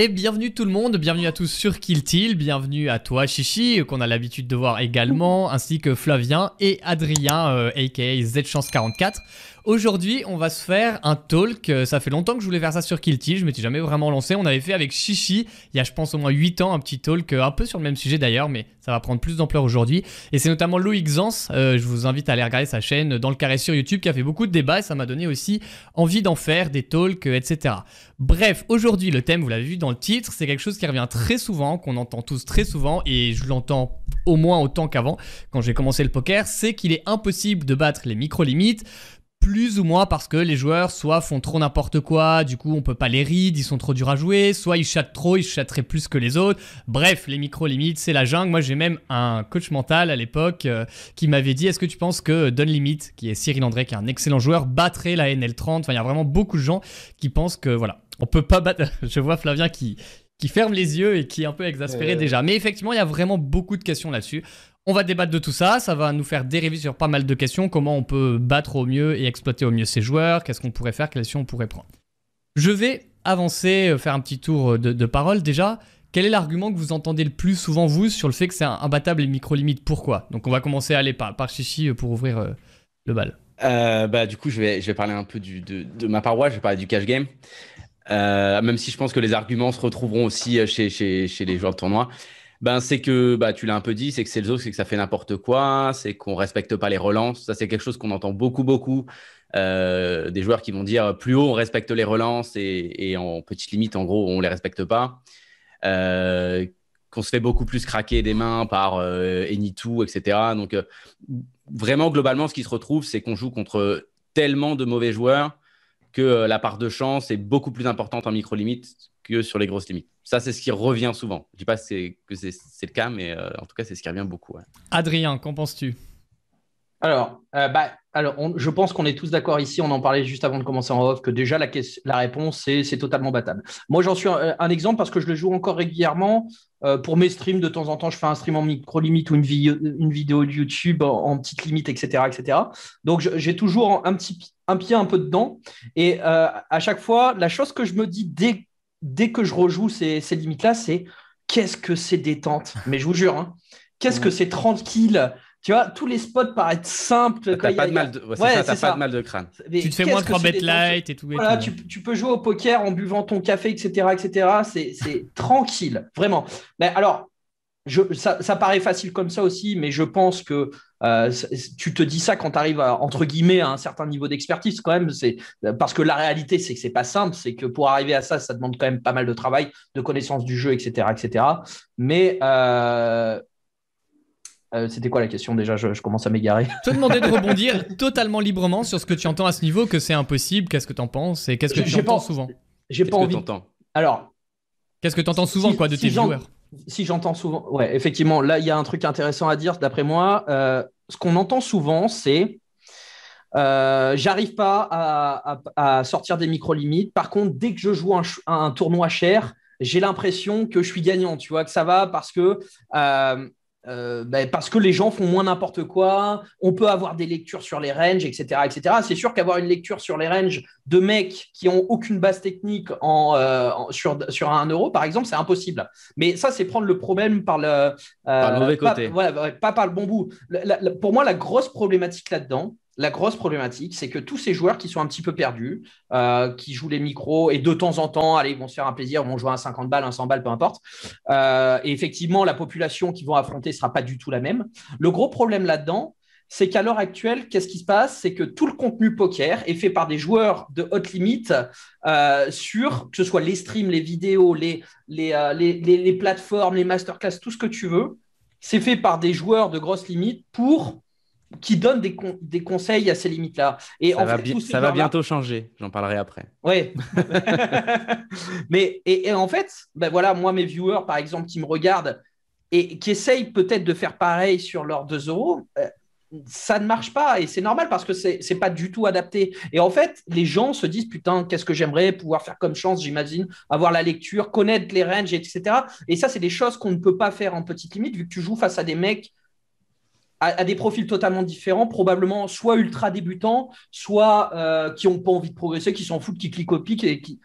Et bienvenue tout le monde, bienvenue à tous sur Kill bienvenue à toi Chichi, qu'on a l'habitude de voir également, ainsi que Flavien et Adrien, aka euh, Zchance44. Aujourd'hui, on va se faire un talk. Euh, ça fait longtemps que je voulais faire ça sur Kill je m'étais jamais vraiment lancé. On avait fait avec Chichi, il y a je pense au moins 8 ans, un petit talk, euh, un peu sur le même sujet d'ailleurs, mais ça va prendre plus d'ampleur aujourd'hui. Et c'est notamment Loïc Zans, euh, je vous invite à aller regarder sa chaîne dans le carré sur YouTube, qui a fait beaucoup de débats et ça m'a donné aussi envie d'en faire, des talks, etc. Bref, aujourd'hui, le thème, vous l'avez vu dans le titre, c'est quelque chose qui revient très souvent, qu'on entend tous très souvent, et je l'entends au moins autant qu'avant, quand j'ai commencé le poker, c'est qu'il est impossible de battre les micro-limites plus ou moins parce que les joueurs soit font trop n'importe quoi, du coup on peut pas les read, ils sont trop durs à jouer, soit ils chattent trop, ils chatteraient plus que les autres. Bref, les micro-limites, c'est la jungle. Moi j'ai même un coach mental à l'époque euh, qui m'avait dit est-ce que tu penses que Don Limit, qui est Cyril André, qui est un excellent joueur, battrait la NL30 Enfin, il y a vraiment beaucoup de gens qui pensent que voilà, on peut pas battre. Je vois Flavien qui qui ferme les yeux et qui est un peu exaspéré déjà. Mais effectivement, il y a vraiment beaucoup de questions là-dessus. On va débattre de tout ça, ça va nous faire dériver sur pas mal de questions, comment on peut battre au mieux et exploiter au mieux ses joueurs, qu'est-ce qu'on pourrait faire, quelles actions on pourrait prendre. Je vais avancer, euh, faire un petit tour de, parole déjà. Quel est l'argument que vous entendez le plus souvent, vous, sur le fait que c'est imbattable et micro-limite? Pourquoi? Donc on va commencer à aller par, par Chichi euh, pour ouvrir euh, le bal. bah, du coup, je vais, je vais parler un peu du, de, ma paroi, je vais parler du cash game. même si je pense que les arguments se retrouveront aussi chez, chez, chez les joueurs de tournoi. Ben, c'est que bah, tu l'as un peu dit, c'est que c'est le zoo, c'est que ça fait n'importe quoi, c'est qu'on respecte pas les relances. Ça, c'est quelque chose qu'on entend beaucoup, beaucoup. Euh, des joueurs qui vont dire plus haut, on respecte les relances et, en petite limite, en gros, on les respecte pas. Euh, qu'on se fait beaucoup plus craquer des mains par euh, Enitou, etc. Donc, euh, vraiment, globalement, ce qui se retrouve, c'est qu'on joue contre tellement de mauvais joueurs que la part de chance est beaucoup plus importante en micro-limite que sur les grosses limites. Ça, c'est ce qui revient souvent. Je dis pas que c'est le cas, mais euh, en tout cas, c'est ce qui revient beaucoup. Adrien, qu'en penses-tu? Alors, euh, bah, alors je pense qu'on est tous d'accord ici, on en parlait juste avant de commencer en off, que déjà la, la réponse, c'est totalement battable. Moi, j'en suis un, exemple parce que je le joue encore régulièrement. Euh, pour mes streams, de temps en temps, je fais un stream en micro-limite ou une, une, vidéo de YouTube en, petite limite, etc. etc. Donc, j'ai toujours un, petit, un pied un peu dedans. Et à chaque fois, la chose que je me dis dès dès que je rejoue ces, limites-là, c'est qu'est-ce que c'est détente? Mais je vous jure, hein, qu'est-ce que c'est tranquille? Tu vois, tous les spots paraissent simples. T'as pas, de mal de... Ouais, pas de mal de crâne. tu te fais moins de bet light et tout. Voilà, Tu, tu, peux jouer au poker en buvant ton café, etc. etc. C'est tranquille, vraiment. Mais alors, ça, paraît facile comme ça aussi, mais je pense que euh, tu te dis ça quand tu arrives à, entre guillemets à un certain niveau d'expertise quand même. C'est parce que la réalité c'est que c'est pas simple, c'est que pour arriver à ça, ça demande quand même pas mal de travail, de connaissance du jeu, etc., etc. Mais euh, euh, c'était quoi la question déjà? Je, commence à m'égarer. Je te demandais de rebondir totalement librement sur ce que tu entends à ce niveau, que c'est impossible, qu'est-ce que tu en penses et qu'est-ce que tu entends souvent? J'ai pas envie. Alors, qu'est-ce que tu entends souvent quoi de tes joueurs? Si j'entends souvent, ouais, effectivement, là, il y a un truc intéressant à dire, d'après moi. Euh, ce qu'on entend souvent, c'est euh, j'arrive pas à, sortir des micro-limites. Par contre, dès que je joue un, tournoi cher, j'ai l'impression que je suis gagnant, tu vois, que ça va parce que euh, euh, ben, parce que les gens font moins n'importe quoi, on peut avoir des lectures sur les ranges, etc. etc. C'est sûr qu'avoir une lecture sur les ranges de mecs qui ont aucune base technique en, euh, sur, sur un euro, par exemple, c'est impossible. Mais ça, c'est prendre le problème par le, euh, mauvais côté. Pas, pas par le bon bout. pour moi, la grosse problématique là-dedans, la grosse problématique, c'est que tous ces joueurs qui sont un petit peu perdus, euh, qui jouent les micros et de temps en temps, allez, ils vont se faire un plaisir, vont jouer un 50 balles, un 100 balles, peu importe. Euh, et effectivement, la population qu'ils vont affronter sera pas du tout la même. Le gros problème là-dedans, c'est qu'à l'heure actuelle, qu'est-ce qui se passe? C'est que tout le contenu poker est fait par des joueurs de haute limite euh, sur, que ce soit les streams, les vidéos, les, les, les plateformes, les masterclass, tout ce que tu veux. C'est fait par des joueurs de grosse limite pour qui donne des, des, conseils à ces limites-là. Et ça, va, ça va, bientôt changer, j'en parlerai après. Oui. Mais et, en fait, ben voilà, moi, mes viewers, par exemple, qui me regardent et qui essayent peut-être de faire pareil sur leurs 2 euros, euh, ça ne marche pas et c'est normal parce que c'est n'est pas du tout adapté. Et en fait, les gens se disent putain, qu'est-ce que j'aimerais pouvoir faire comme chance, j'imagine, avoir la lecture, connaître les ranges, etc. Et ça, c'est des choses qu'on ne peut pas faire en petite limite vu que tu joues face à des mecs à, des profils totalement différents, probablement soit ultra débutants, soit euh, qui n'ont pas envie de progresser, qui s'en foutent, qui cliquent au pic et qui.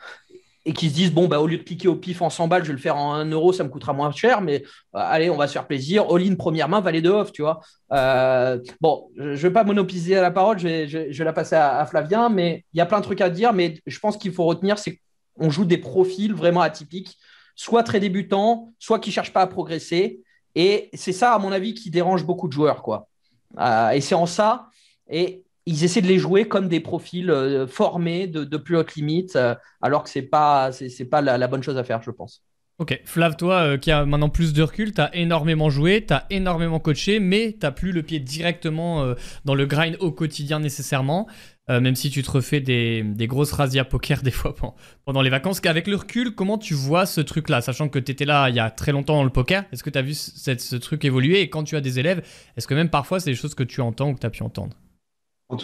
se disent bon bah au lieu de cliquer au pif en 100 balles, je vais le faire en 1 euro, ça me coûtera moins cher, mais euh, allez, on va se faire plaisir. All-in première main, valet de off, tu vois. Euh, bon, je ne vais pas monopoliser la parole, je vais, la passer à, Flavien, mais il y a plein de trucs à dire, mais je pense qu'il faut retenir, c'est qu'on joue des profils vraiment atypiques, soit très débutants, soit qui cherchent pas à progresser, et c'est ça, à mon avis, qui dérange beaucoup de joueurs, quoi. Euh, et c'est en ça. Et ils essaient de les jouer comme des profils euh, formés de, plus haute limite, euh, alors que pas c'est pas la, bonne chose à faire, je pense. Ok, Flav, toi qui as maintenant plus de recul, tu as énormément joué, tu as énormément coaché, mais tu plus le pied directement dans le grind au quotidien nécessairement, même si tu te refais des, des grosses razzias poker des fois pendant les vacances. Avec le recul, comment tu vois ce truc-là, sachant que tu étais là il y a très longtemps dans le poker Est-ce que tu as vu ce truc évoluer? Et quand tu as des élèves, est-ce que même parfois c'est des choses que tu entends ou que tu as pu entendre?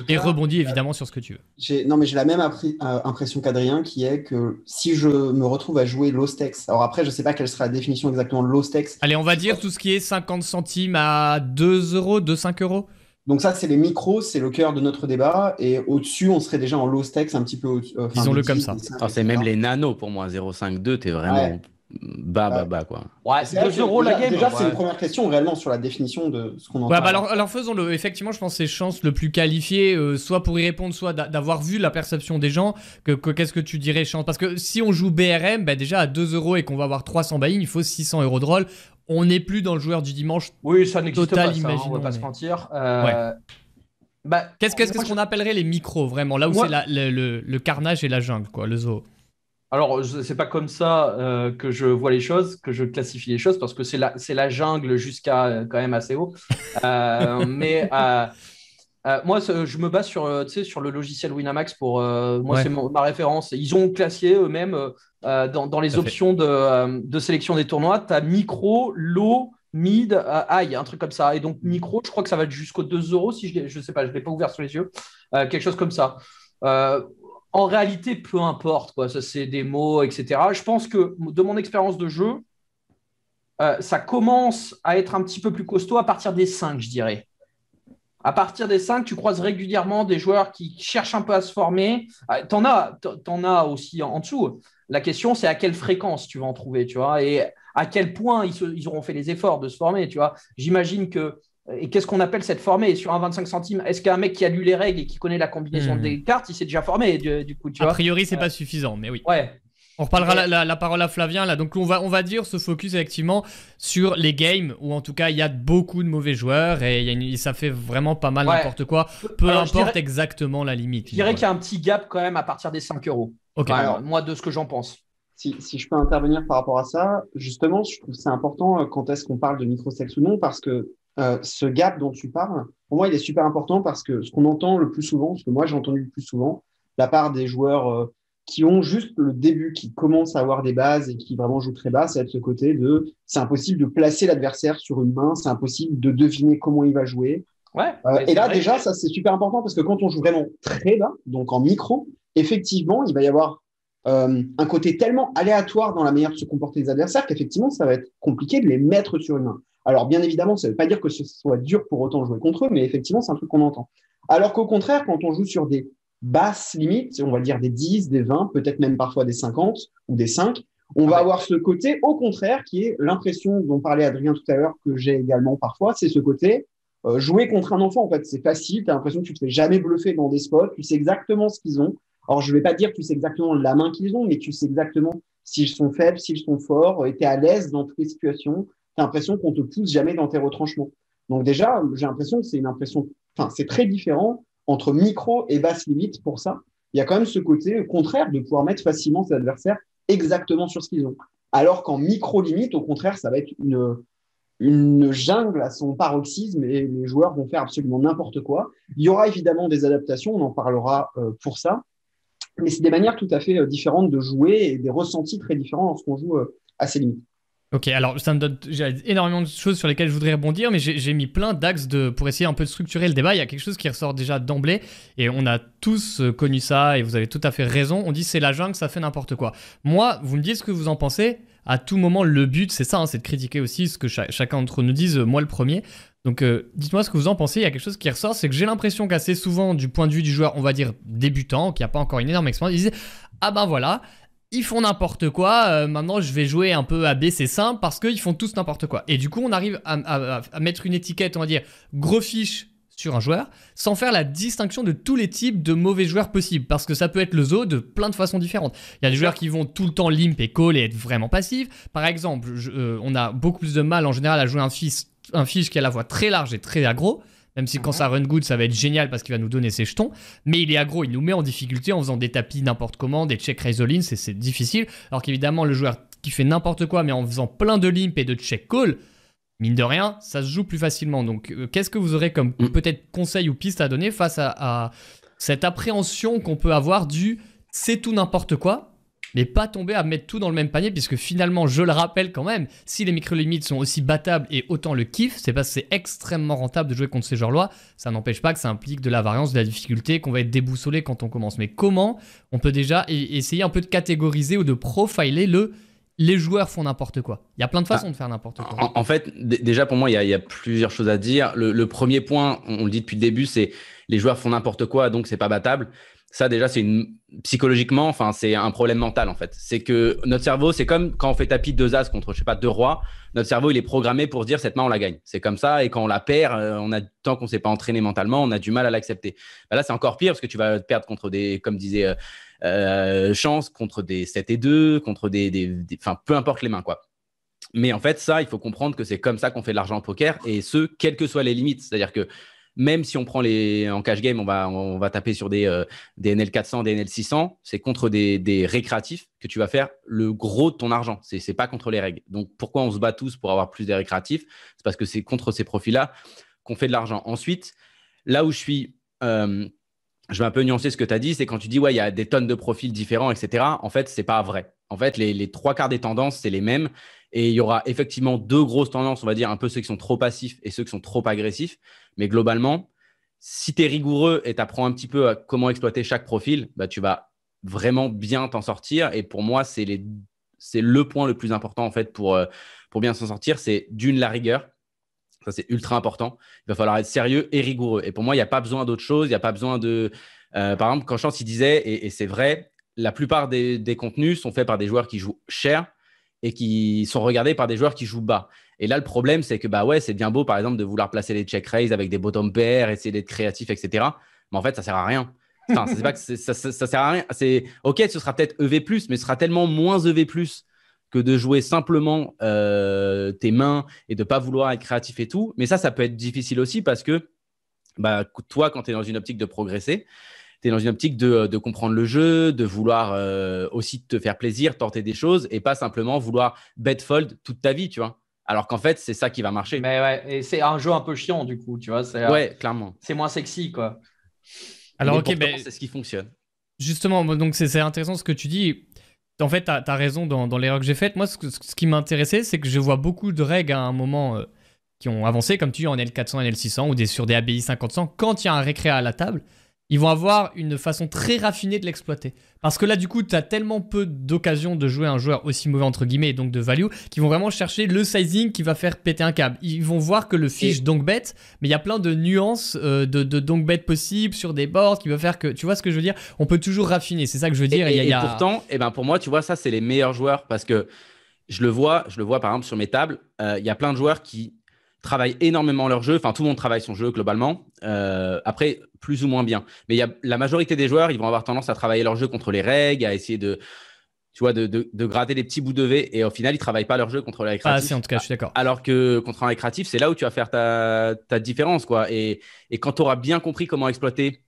Et rebondis évidemment sur ce que tu veux. Non, mais j'ai la même euh, impression qu'Adrien, qui est que si je me retrouve à jouer low stakes, alors après, je sais pas quelle sera la définition exactement de low stakes. Allez, on va dire tout ce qui est 50 centimes à 2 euros, 2, 5 euros. Donc ça, c'est les micros, c'est le cœur de notre débat. Et au-dessus, on serait déjà en low stakes un petit peu. Euh, Disons-le comme ça. c'est même les nanos pour moi, 0,52, t'es vraiment bas, bas, bas, quoi. Ouais, c'est 2 euros la game. Déjà, c'est une première question réellement sur la définition de ce qu'on entend. Ouais, bah alors, alors faisons-le. Effectivement, je pense que c'est chance le plus qualifié, euh, soit pour y répondre, soit d'avoir vu la perception des gens. Que, qu'est-ce que tu dirais, chance? Parce que si on joue BRM, bah déjà à 2 euros et qu'on va avoir 300 buy il faut 600 euros de roll. On n'est plus dans le joueur du dimanche. Oui, ça n'existe pas, ça, hein, on va pas se mentir. Euh, bah, qu'est-ce qu'on ce qu'on appellerait les micros, vraiment Là où c'est le, le, carnage et la jungle, quoi, le zoo? Alors, c'est pas comme ça euh, que je vois les choses, que je classifie les choses, parce que c'est la, la jungle jusqu'à euh, quand même assez haut. Mais moi, je me base sur, sur le logiciel Winamax pour. moi, c'est ma référence. Ils ont classé eux-mêmes dans, dans, les options de, de, sélection des tournois. Tu as micro, low, mid, high, un truc comme ça. Et donc, micro, je crois que ça va jusqu'au 2 euros, si je ne sais pas, je ne l'ai pas ouvert sur les yeux. quelque chose comme ça en réalité, peu importe, quoi. Ça, c'est des mots, etc. Je pense que de mon expérience de jeu, euh, ça commence à être un petit peu plus costaud à partir des 5, je dirais. À partir des 5, tu croises régulièrement des joueurs qui cherchent un peu à se former. Euh, tu en, as, aussi en, dessous. La question, c'est à quelle fréquence tu vas en trouver, tu vois, et à quel point ils, ils auront fait les efforts de se former, tu vois. J'imagine que et qu'est-ce qu'on appelle cette formée? Sur un 25 centimes Est-ce qu'un mec qui a lu les règles et qui connaît la combinaison hmm. des cartes, il s'est déjà formé du, coup tu A priori, c'est pas suffisant, mais oui. Ouais. On reparlera la, parole à Flavien là. Donc on va, on va dire se focus effectivement sur les games où en tout cas il y a beaucoup de mauvais joueurs et ça fait vraiment pas mal n'importe quoi. Peu importe exactement la limite. Je dirais qu'il y a un petit gap quand même à partir des 5 euros. Alors, moi de ce que j'en pense. Si, si, je peux intervenir par rapport à ça, justement, je trouve c'est important euh, quand est-ce qu'on parle de microsex ou non, parce que euh, ce gap dont tu parles, pour moi, il est super important parce que ce qu'on entend le plus souvent, ce que moi j'ai entendu le plus souvent, la part des joueurs euh, qui ont juste le début, qui commencent à avoir des bases et qui vraiment jouent très bas, c'est de ce côté de c'est impossible de placer l'adversaire sur une main, c'est impossible de deviner comment il va jouer. Ouais, euh, et là, déjà, ça c'est super important parce que quand on joue vraiment très bas, donc en micro, effectivement, il va y avoir un côté tellement aléatoire dans la manière de se comporter des adversaires qu'effectivement, ça va être compliqué de les mettre sur une main. Alors, bien évidemment, ça ne veut pas dire que ce soit dur pour autant jouer contre eux, mais effectivement, c'est un truc qu'on entend. Alors qu'au contraire, quand on joue sur des basses limites, on va dire des 10, des 20, peut-être même parfois des 50 ou des 5, on va avoir ce côté, au contraire, qui est l'impression dont parlait Adrien tout à l'heure, que j'ai également parfois, c'est ce côté euh, jouer contre un enfant. En fait, c'est facile, tu as l'impression que tu te fais jamais bluffer dans des spots, tu sais exactement ce qu'ils ont. Alors, je ne vais pas dire que tu sais exactement la main qu'ils ont, mais tu sais exactement s'ils sont faibles, s'ils sont forts, et tu es à l'aise dans toutes les situations l'impression qu'on te pousse jamais dans tes retranchements. Donc déjà, j'ai l'impression que c'est une impression, enfin, c'est très différent entre micro et basse limite pour ça. Il y a quand même ce côté contraire de pouvoir mettre facilement ses adversaires exactement sur ce qu'ils ont. Alors qu'en micro limite, au contraire, ça va être une, une jungle à son paroxysme et les joueurs vont faire absolument n'importe quoi. Il y aura évidemment des adaptations, on en parlera euh, pour ça, mais c'est des manières tout à fait euh, différentes de jouer et des ressentis très différents lorsqu'on joue euh, à ces limites. Ok, alors ça me donne énormément de choses sur lesquelles je voudrais rebondir, mais j'ai mis plein d'axes pour essayer un peu de structurer le débat. Il y a quelque chose qui ressort déjà d'emblée, et on a tous euh, connu ça, et vous avez tout à fait raison. On dit c'est la jungle, ça fait n'importe quoi. Moi, vous me dites ce que vous en pensez. À tout moment, le but, c'est ça, hein, c'est de critiquer aussi ce que chacun d'entre nous dise, euh, moi le premier. Donc euh, dites-moi ce que vous en pensez. Il y a quelque chose qui ressort, c'est que j'ai l'impression qu'assez souvent, du point de vue du joueur, on va dire débutant, qui n'a pas encore une énorme expérience, ils disent Ah ben voilà, ils font n'importe quoi. euh, maintenant, je vais jouer un peu c'est simple parce qu'ils font tous n'importe quoi. Et du coup, on arrive à, à- à mettre une étiquette, on va dire, gros fiche sur un joueur, sans faire la distinction de tous les types de mauvais joueurs possibles. Parce que ça peut être le zoo de plein de façons différentes. Il y a des joueurs qui vont tout le temps limp et call et être vraiment passifs. Par exemple, euh, on a beaucoup plus de mal en général à jouer un un fiche qui a la voix très large et très aggro. Même si quand Mhm. ça run good, ça va être génial parce qu'il va nous donner ses jetons. Mais il est aggro, il nous met en difficulté en faisant des tapis n'importe comment, des check raise all c'est c'est difficile. Alors qu'évidemment, le joueur qui fait n'importe quoi, mais en faisant plein de limp et de check call, mine de rien, ça se joue plus facilement. Donc, euh, qu'est-ce que vous aurez comme Mm. peut-être conseil ou piste à donner face à, à cette appréhension qu'on peut avoir du c'est tout n'importe quoi mais pas tomber à mettre tout dans le même panier, puisque finalement, je le rappelle quand même, si les micro-limites sont aussi battables et autant le kiff, c'est parce que c'est extrêmement rentable de jouer contre ces joueurs-là. Ça n'empêche pas que ça implique de la variance, de la difficulté, qu'on va être déboussolé quand on commence. Mais comment on peut déjà e- essayer un peu de catégoriser ou de profiler le les joueurs font n'importe quoi? Il y a plein de façons de faire n'importe quoi. En, en fait, déjà pour moi, il y, a, il y a plusieurs choses à dire. Le, le premier point, on, on le dit depuis le début, c'est les joueurs font n'importe quoi, donc c'est pas battable. Ça déjà, c'est une psychologiquement, enfin c'est un problème mental en fait. C'est que notre cerveau, c'est comme quand on fait tapis deux as contre, je sais pas, deux rois. Notre cerveau, il est programmé pour dire cette main on la gagne. C'est comme ça, et quand on la perd, euh, on a tant qu'on s'est pas entraîné mentalement, on a du mal à l'accepter. Bah là, c'est encore pire parce que tu vas te perdre contre des, comme disait euh, euh, Chance, contre des 7 et 2, contre des, enfin peu importe les mains quoi. Mais en fait, ça, il faut comprendre que c'est comme ça qu'on fait de l'argent en poker, et ce, quelles que soient les limites. C'est-à-dire que même si on prend les en cash game, on va, on va taper sur des, euh, des NL 400, des NL 600, c'est contre des, des récréatifs que tu vas faire le gros de ton argent. C'est c'est pas contre les règles. Donc pourquoi on se bat tous pour avoir plus des récréatifs? C'est parce que c'est contre ces profils-là qu'on fait de l'argent. Ensuite, là où je suis, euh, je vais un peu nuancer ce que tu as dit, c'est quand tu dis ouais, il y a des tonnes de profils différents, etc. En fait, c'est pas vrai. En fait, les trois quarts des tendances, c'est les mêmes. Et il y aura effectivement deux grosses tendances, on va dire, un peu ceux qui sont trop passifs et ceux qui sont trop agressifs. Mais globalement, si tu es rigoureux et tu apprends un petit peu à comment exploiter chaque profil, bah, tu vas vraiment bien t'en sortir. Et pour moi, c'est le point le plus important en fait pour, euh, pour bien s'en sortir. C'est d'une, la rigueur. Ça, c'est ultra important. Il va falloir être sérieux et rigoureux. Et pour moi, il n'y a pas besoin d'autre chose. Il n'y a pas besoin de. euh, par exemple, quand Chance disait, et, et c'est vrai, la plupart des, des contenus sont faits par des joueurs qui jouent cher et qui sont regardés par des joueurs qui jouent bas. Et là, le problème, c'est que bah ouais, c'est bien beau, par exemple, de vouloir placer les check raise avec des bottom pairs, essayer d'être créatif, etc. Mais en fait, ça sert à rien. Enfin, c'est pas que ça, ça sert à rien. C'est ok, ce sera peut-être EV+, mais ce sera tellement moins EV+, que de jouer simplement euh, tes mains et de pas vouloir être créatif et tout. Mais ça, ça peut être difficile aussi parce que bah, toi, quand tu es dans une optique de progresser, tu es dans une optique de, de comprendre le jeu, de vouloir euh, aussi te faire plaisir, tenter des choses et pas simplement vouloir bet fold toute ta vie, tu vois. Alors qu'en fait, c'est ça qui va marcher. Mais ouais, et c'est un jeu un peu chiant du coup, tu vois. Euh, Ouais, clairement. c'est moins sexy quoi. Alors, Mais ok, mais c'est ce qui fonctionne. Justement, donc c'est intéressant ce que tu dis. En fait, tu as, raison dans, dans l'erreur que j'ai faite. Moi, ce, qui m'intéressait, c'est que je vois beaucoup de règles à un moment euh, qui ont avancé, comme tu dis, en L400, L600 ou des, sur des ABI 50-100. Quand il y a un récré à la table, ils vont avoir une façon très raffinée de l'exploiter. Parce que là, du coup, tu as tellement peu d'occasions de jouer un joueur aussi mauvais, entre guillemets, et donc de value, qu'ils vont vraiment chercher le sizing qui va faire péter un câble. Ils vont voir que le fiche donc bet, mais il y a plein de nuances euh, de, de donc bet possibles sur des boards qui va faire que, tu vois ce que je veux dire? On peut toujours raffiner, c'est ça que je veux dire. Et, y a- et pourtant, eh ben pour moi, tu vois, ça, c'est les meilleurs joueurs parce que je le vois, je le vois par exemple sur mes tables. euh, Il y a plein de joueurs qui travaillent énormément leur jeu. Enfin, tout le monde travaille son jeu globalement. Euh, après, plus ou moins bien. Mais il y a la majorité des joueurs, ils vont avoir tendance à travailler leur jeu contre les règles, à essayer de, tu vois, de, de, de gratter des petits bouts de V. Et au final, ils travaillent pas leur jeu contre les récréatifs. assez, en tout cas, je suis d'accord. Alors que contre un récréatif, c'est là où tu vas faire ta, ta différence. Quoi. Et, et quand tu auras bien compris comment exploiter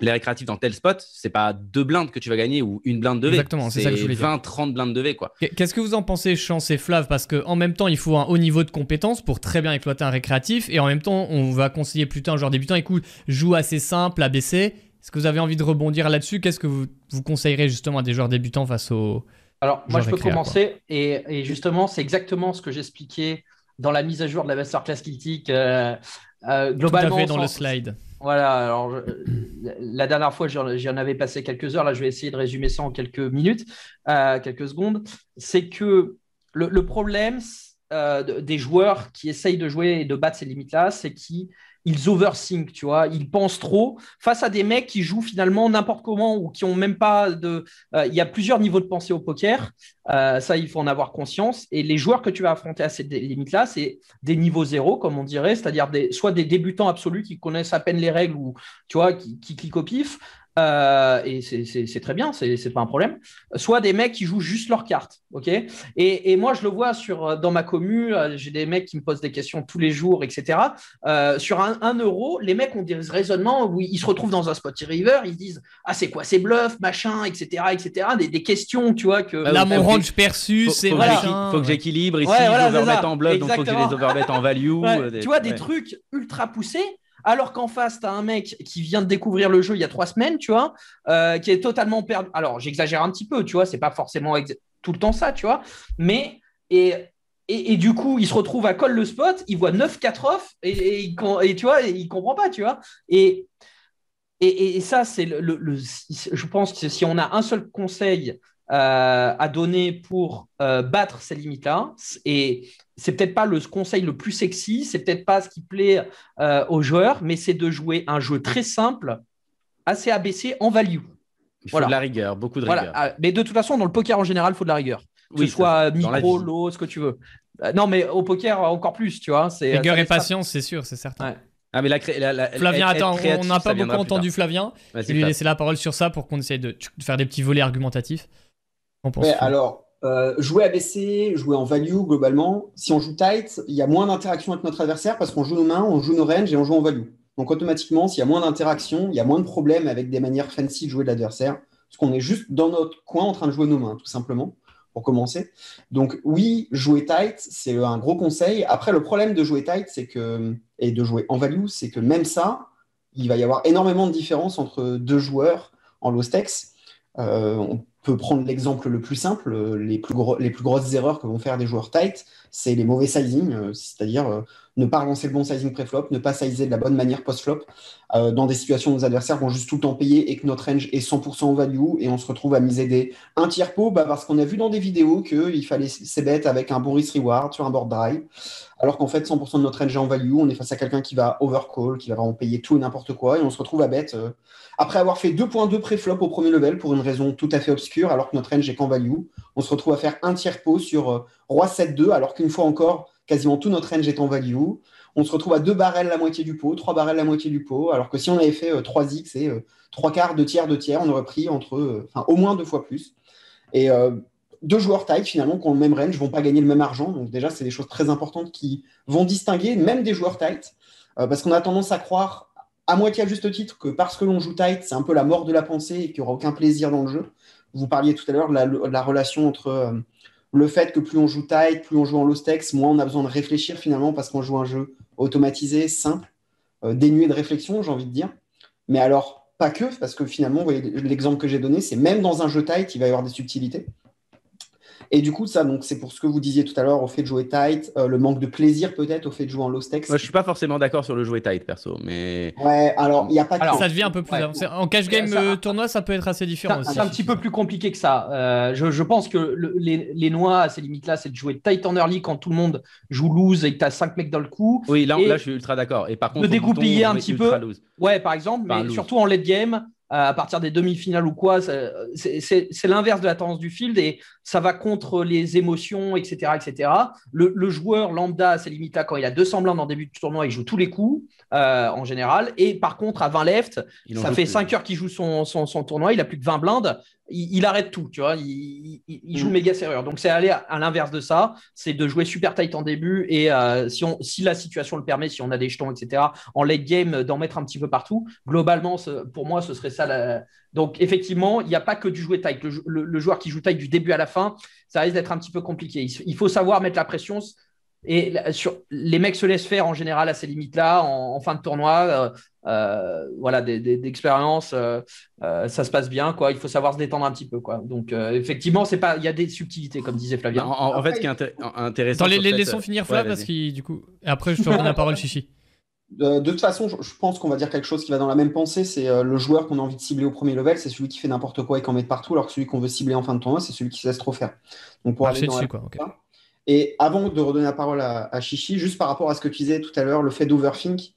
les récréatifs dans tel spot, c'est pas deux blindes que tu vas gagner ou une blinde de V. Exactement, c'est ça que je voulais dire. 20, 30 blindes de V. Quoi. Qu'est-ce que vous en pensez, Chance et Flav? Parce qu'en même temps, il faut un haut niveau de compétence pour très bien exploiter un récréatif. Et en même temps, on va conseiller plutôt un joueur débutant. Écoute, joue assez simple, ABC. Est-ce que vous avez envie de rebondir là-dessus? Qu'est-ce que vous, vous conseillerez justement à des joueurs débutants face au. Alors, moi, je peux récréa, commencer. Et, et justement, c'est exactement ce que j'expliquais dans la mise à jour de la Masterclass Kiltic. Euh, euh, Tout à globalement, fait dans sans- le slide. Voilà, alors la dernière fois, j'en avais passé quelques heures. Là, je vais essayer de résumer ça en quelques minutes, euh, quelques secondes. C'est que le, problème euh, de- des joueurs qui essayent de jouer et de battre ces limites-là, c'est qu'ils ils overthink, tu vois, ils pensent trop face à des mecs qui jouent finalement n'importe comment ou qui ont même pas de. Euh, il y a plusieurs niveaux de pensée au poker, euh, ça il faut en avoir conscience. Et les joueurs que tu vas affronter à ces limites-là, c'est des niveaux zéro, comme on dirait, c'est-à-dire soit des débutants absolus qui connaissent à peine les règles ou tu vois qui, qui cliquent au pif, euh, et c'est très bien, c'est pas un problème. Soit des mecs qui jouent juste leurs cartes, ok? Et, et, moi, je le vois sur, dans ma commu, euh, j'ai des mecs qui me posent des questions tous les jours, etc. Euh, sur un, euro, les mecs ont des raisonnements où ils se retrouvent dans un spot river, ils disent Ah, c'est quoi ces bluffs, machin, etc. etc. Des, des questions, tu vois. que Là, mon range perçu, c'est voilà. Faut que j'équilibre ici, ouais, je en bluff, donc faut que je les overbet en value. tu vois, des trucs ultra poussés alors qu'en face, tu as un mec qui vient de découvrir le jeu il y a trois semaines, tu vois, euh, qui est totalement perdu. Alors, j'exagère un petit peu, tu vois, c'est pas forcément tout le temps ça, tu vois, mais. Et, du coup, il se retrouve à call le spot, il voit 9-4 off et, et, tu vois, il comprend pas, tu vois. Et, et, ça, c'est le, Je pense que si on a un seul conseil euh, à donner pour euh, battre ces limites-là. Et c'est peut-être pas le conseil le plus sexy, c'est peut-être pas ce qui plaît euh, aux joueurs, mais c'est de jouer un jeu très simple, assez abaissé en value. Il faut de la rigueur, beaucoup de rigueur. Ah, mais de toute façon, dans le poker en général, il faut de la rigueur. Que ce soit micro, low, ce que tu veux. non, mais au poker, encore plus, tu vois. Rigueur et patience, c'est sûr, c'est certain. Ah, mais la, Flavien, attends, on n'a pas beaucoup entendu Flavien. Je vais lui laisser la parole sur ça pour qu'on essaye de faire des petits volets argumentatifs alors, euh, jouer ABC, jouer en value globalement, si on joue tight, il y a moins d'interaction avec notre adversaire parce qu'on joue nos mains, on joue nos ranges et on joue en value. Donc automatiquement, s'il y a moins d'interaction, il y a moins de problèmes avec des manières fancy de jouer de l'adversaire, parce qu'on est juste dans notre coin en train de jouer nos mains, tout simplement, pour commencer. Donc oui, jouer tight, c'est un gros conseil. Après, le problème de jouer tight, c'est que et de jouer en value, c'est que même ça, il va y avoir énormément de différences entre deux joueurs en low stakes. Euh, peut prendre l'exemple le plus simple, euh, les plus, les plus grosses erreurs que vont faire des joueurs tight, c'est les mauvais sizing, euh, c'est-à-dire euh, ne pas relancer le bon sizing pré-flop, ne pas sizer de la bonne manière post-flop, dans des situations où nos adversaires vont juste tout le temps payer et que notre range est 100% en value et on se retrouve à miser des un tiers pot bah, parce qu'on a vu dans des vidéos qu'il fallait ces bêtes avec un bon risk reward sur un board dry, alors qu'en fait 100% de notre range est en value, on est face à quelqu'un qui va overcall, qui va vraiment payer tout et n'importe quoi et on se retrouve à bête après avoir fait 2.2 pré-flop au premier level pour une raison tout à fait obscure, alors que notre range est qu'en value, on se retrouve à faire un tiers pot sur euh, Roi 7-2, alors qu'une fois encore, quasiment tout notre range est en value. On se retrouve à deux barrels la moitié du pot, trois barrels la moitié du pot, alors que si on avait fait 3x euh, et euh, trois quarts, deux tiers, deux tiers, on aurait pris entre, enfin, au moins deux fois plus. Et deux joueurs tight, finalement, qui ont le même range, vont pas gagner le même argent. Donc déjà, c'est des choses très importantes qui vont distinguer même des joueurs tight. parce qu'on a tendance à croire à moitié à juste titre que parce que l'on joue tight, c'est un peu la mort de la pensée et qu'il n'y aura aucun plaisir dans le jeu. Vous parliez tout à l'heure de la, relation entre euh, le fait que plus on joue tight, plus on joue en low stakes, moins on a besoin de réfléchir finalement parce qu'on joue un jeu automatisé, simple, euh, dénué de réflexion, j'ai envie de dire. Mais alors, pas que, parce que finalement, l'exemple que j'ai donné, c'est même dans un jeu tight, il va y avoir des subtilités. Et du coup, ça, donc, c'est pour ce que vous disiez tout à l'heure, au fait de jouer tight, euh, le manque de plaisir peut-être au fait de jouer en low stakes. Moi, je suis pas forcément d'accord sur le jouer tight, perso, mais. Ouais, alors, il n'y a pas alors, Ça devient un peu plus. En cash game euh, tournoi, ça peut être assez différent C'est un petit peu plus compliqué que ça. Euh, je, pense que les, les, noix, à ces limites-là, c'est de jouer tight en early quand tout le monde joue loose et que tu as 5 mecs dans le coup. Oui, là, là je suis ultra d'accord. Et par contre, de dégoupiller un petit peu. Ouais, par exemple, mais surtout en late game à partir des demi-finales ou quoi, c'est l'inverse de la tendance du field et ça va contre les émotions, etc. etc. Le, joueur lambda, c'est limite là quand il a 200 blindes en début de tournoi, il joue tous les coups euh, en général. Et par contre, à 20 left, ça fait 5 heures qu'il joue son, son, tournoi, il a plus que 20 blindes, il, arrête tout, tu vois, il, joue mm. méga serrure. Donc c'est aller à, l'inverse de ça, c'est de jouer super tight en début et euh, si, on, si la situation le permet, si on a des jetons, etc., en late game, d'en mettre un petit peu partout. Globalement, pour moi, ce serait ça la, donc, effectivement, il n'y a pas que du jouer tight. Le, joueur qui joue tight du début à la fin, ça risque d'être un petit peu compliqué. Il, faut savoir mettre la pression. Et sur, les mecs se laissent faire en général à ces limites-là, en, fin de tournoi. Euh, euh, voilà, d'expérience, euh, ça se passe bien. Quoi. Il faut savoir se détendre un petit peu. Quoi. Donc, effectivement, c'est pas, il y a des subtilités, comme disait Flavien. En, fait, ce qui est intéressant. les, laissons finir Flav, parce que du coup, après, je te redonne la parole, Chichi. De, toute façon, je, pense qu'on va dire quelque chose qui va dans la même pensée. C'est euh, le joueur qu'on a envie de cibler au premier level, c'est celui qui fait n'importe quoi et qui en met partout, alors que celui qu'on veut cibler en fin de tournoi, c'est celui qui se laisse trop faire. Donc pour aller dessus, quoi. Et avant de redonner la parole à, Chichi, juste par rapport à ce que tu disais tout à l'heure, le fait d'overthink,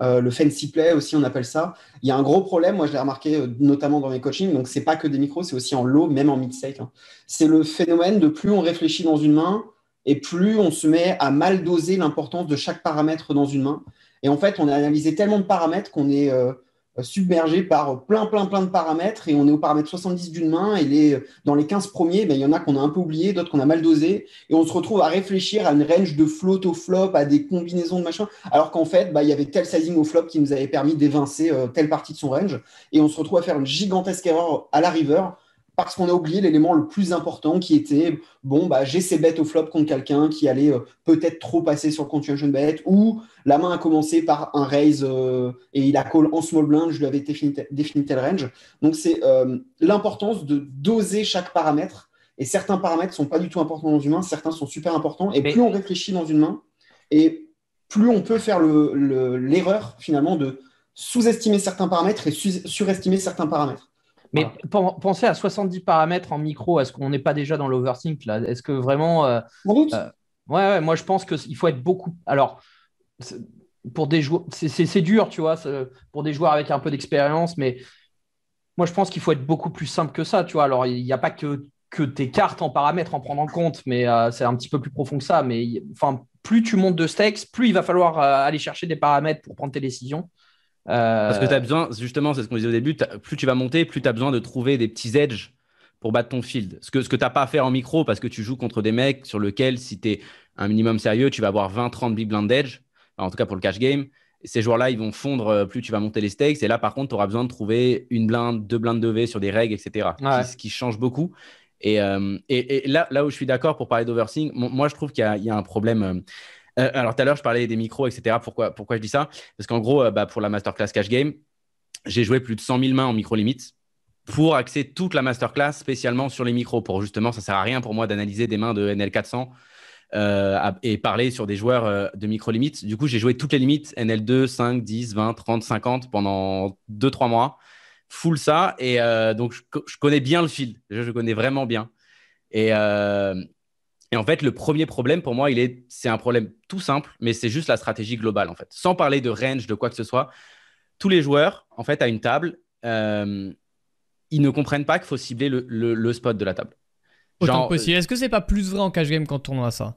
euh, le fancy play aussi, on appelle ça. Il y a un gros problème, moi je l'ai remarqué euh, notamment dans mes coachings, donc c'est pas que des micros, c'est aussi en low, même en mid-stake. hein. C'est le phénomène de plus on réfléchit dans une main et plus on se met à mal doser l'importance de chaque paramètre dans une main. Et en fait, on a analysé tellement de paramètres qu'on est euh, submergé par plein, plein, plein de paramètres. Et on est au paramètre 70 d'une main. Et les, dans les 15 premiers, ben, il y en a qu'on a un peu oublié, d'autres qu'on a mal dosé. Et on se retrouve à réfléchir à une range de float au flop, à des combinaisons de machin, alors qu'en fait, bah, il y avait tel sizing au flop qui nous avait permis d'évincer euh, telle partie de son range. Et on se retrouve à faire une gigantesque erreur à la river parce qu'on a oublié l'élément le plus important qui était bon, bah, j'ai ces bêtes au flop contre quelqu'un qui allait euh, peut-être trop passer sur le continuation bet ou la main a commencé par un raise euh, et il a call en small blind, je lui avais défini, défini tel range. Donc, c'est euh, l'importance de doser chaque paramètre. Et certains paramètres sont pas du tout importants dans une main, certains sont super importants. Et Mais- plus on réfléchit dans une main, et plus on peut faire le- le- l'erreur finalement de sous-estimer certains paramètres et su- surestimer certains paramètres. Mais Voilà. pensez à 70 paramètres en micro, est-ce qu'on n'est pas déjà dans l'overthink là? Est-ce que vraiment. euh, doute. Euh, Ouais, ouais, moi je pense qu'il faut être beaucoup. Alors, c'est- pour des joueurs, c'est- dur, tu vois, pour des joueurs avec un peu d'expérience, mais moi je pense qu'il faut être beaucoup plus simple que ça, tu vois. Alors, il n'y a pas que, que tes cartes en paramètres en prendre en compte, mais euh, c'est un petit peu plus profond que ça. Mais enfin, plus tu montes de stakes, plus il va falloir euh, aller chercher des paramètres pour prendre tes décisions. Euh, Parce que tu as besoin, justement, c'est ce qu'on disait au début, plus tu vas monter, plus tu as besoin de trouver des petits edges pour battre ton field. Ce que, ce que tu n'as pas à faire en micro parce que tu joues contre des mecs sur lesquels, si tu es un minimum sérieux, tu vas avoir 20-30 big blind edge, en tout cas pour le cash game. Ces joueurs-là, ils vont fondre euh, plus tu vas monter les stakes. Et là, par contre, tu auras besoin de trouver une blinde, deux blindes de V sur des règles, etc. Ouais. Ce qui change beaucoup. Et, euh, et, et là, là où je suis d'accord pour parler d'oversing, moi, je trouve qu'il y, y a un problème. euh, euh, alors, tout à l'heure, je parlais des micros, etc. Pourquoi, pourquoi je dis ça? Parce qu'en gros, euh, bah, pour la masterclass cash game, j'ai joué plus de 100 000 mains en micro limite pour axer toute la masterclass spécialement sur les micros. Pour justement, ça sert à rien pour moi d'analyser des mains de NL400 euh, et parler sur des joueurs de micro limites. Du coup, j'ai joué toutes les limites NL2, 5, 10, 20, 30, 50 pendant 2-3 mois. Full ça. Et donc, je, co- je connais bien le field. Je, je connais vraiment bien. Et, et en fait, le premier problème pour moi, il est, c'est un problème tout simple, mais c'est juste la stratégie globale en fait. Sans parler de range, de quoi que ce soit, tous les joueurs, en fait, à une table, euh, ils ne comprennent pas qu'il faut cibler le, le- le spot de la table. Autant que possible. Est-ce que c'est pas plus vrai en cash game qu'en tournoi ça?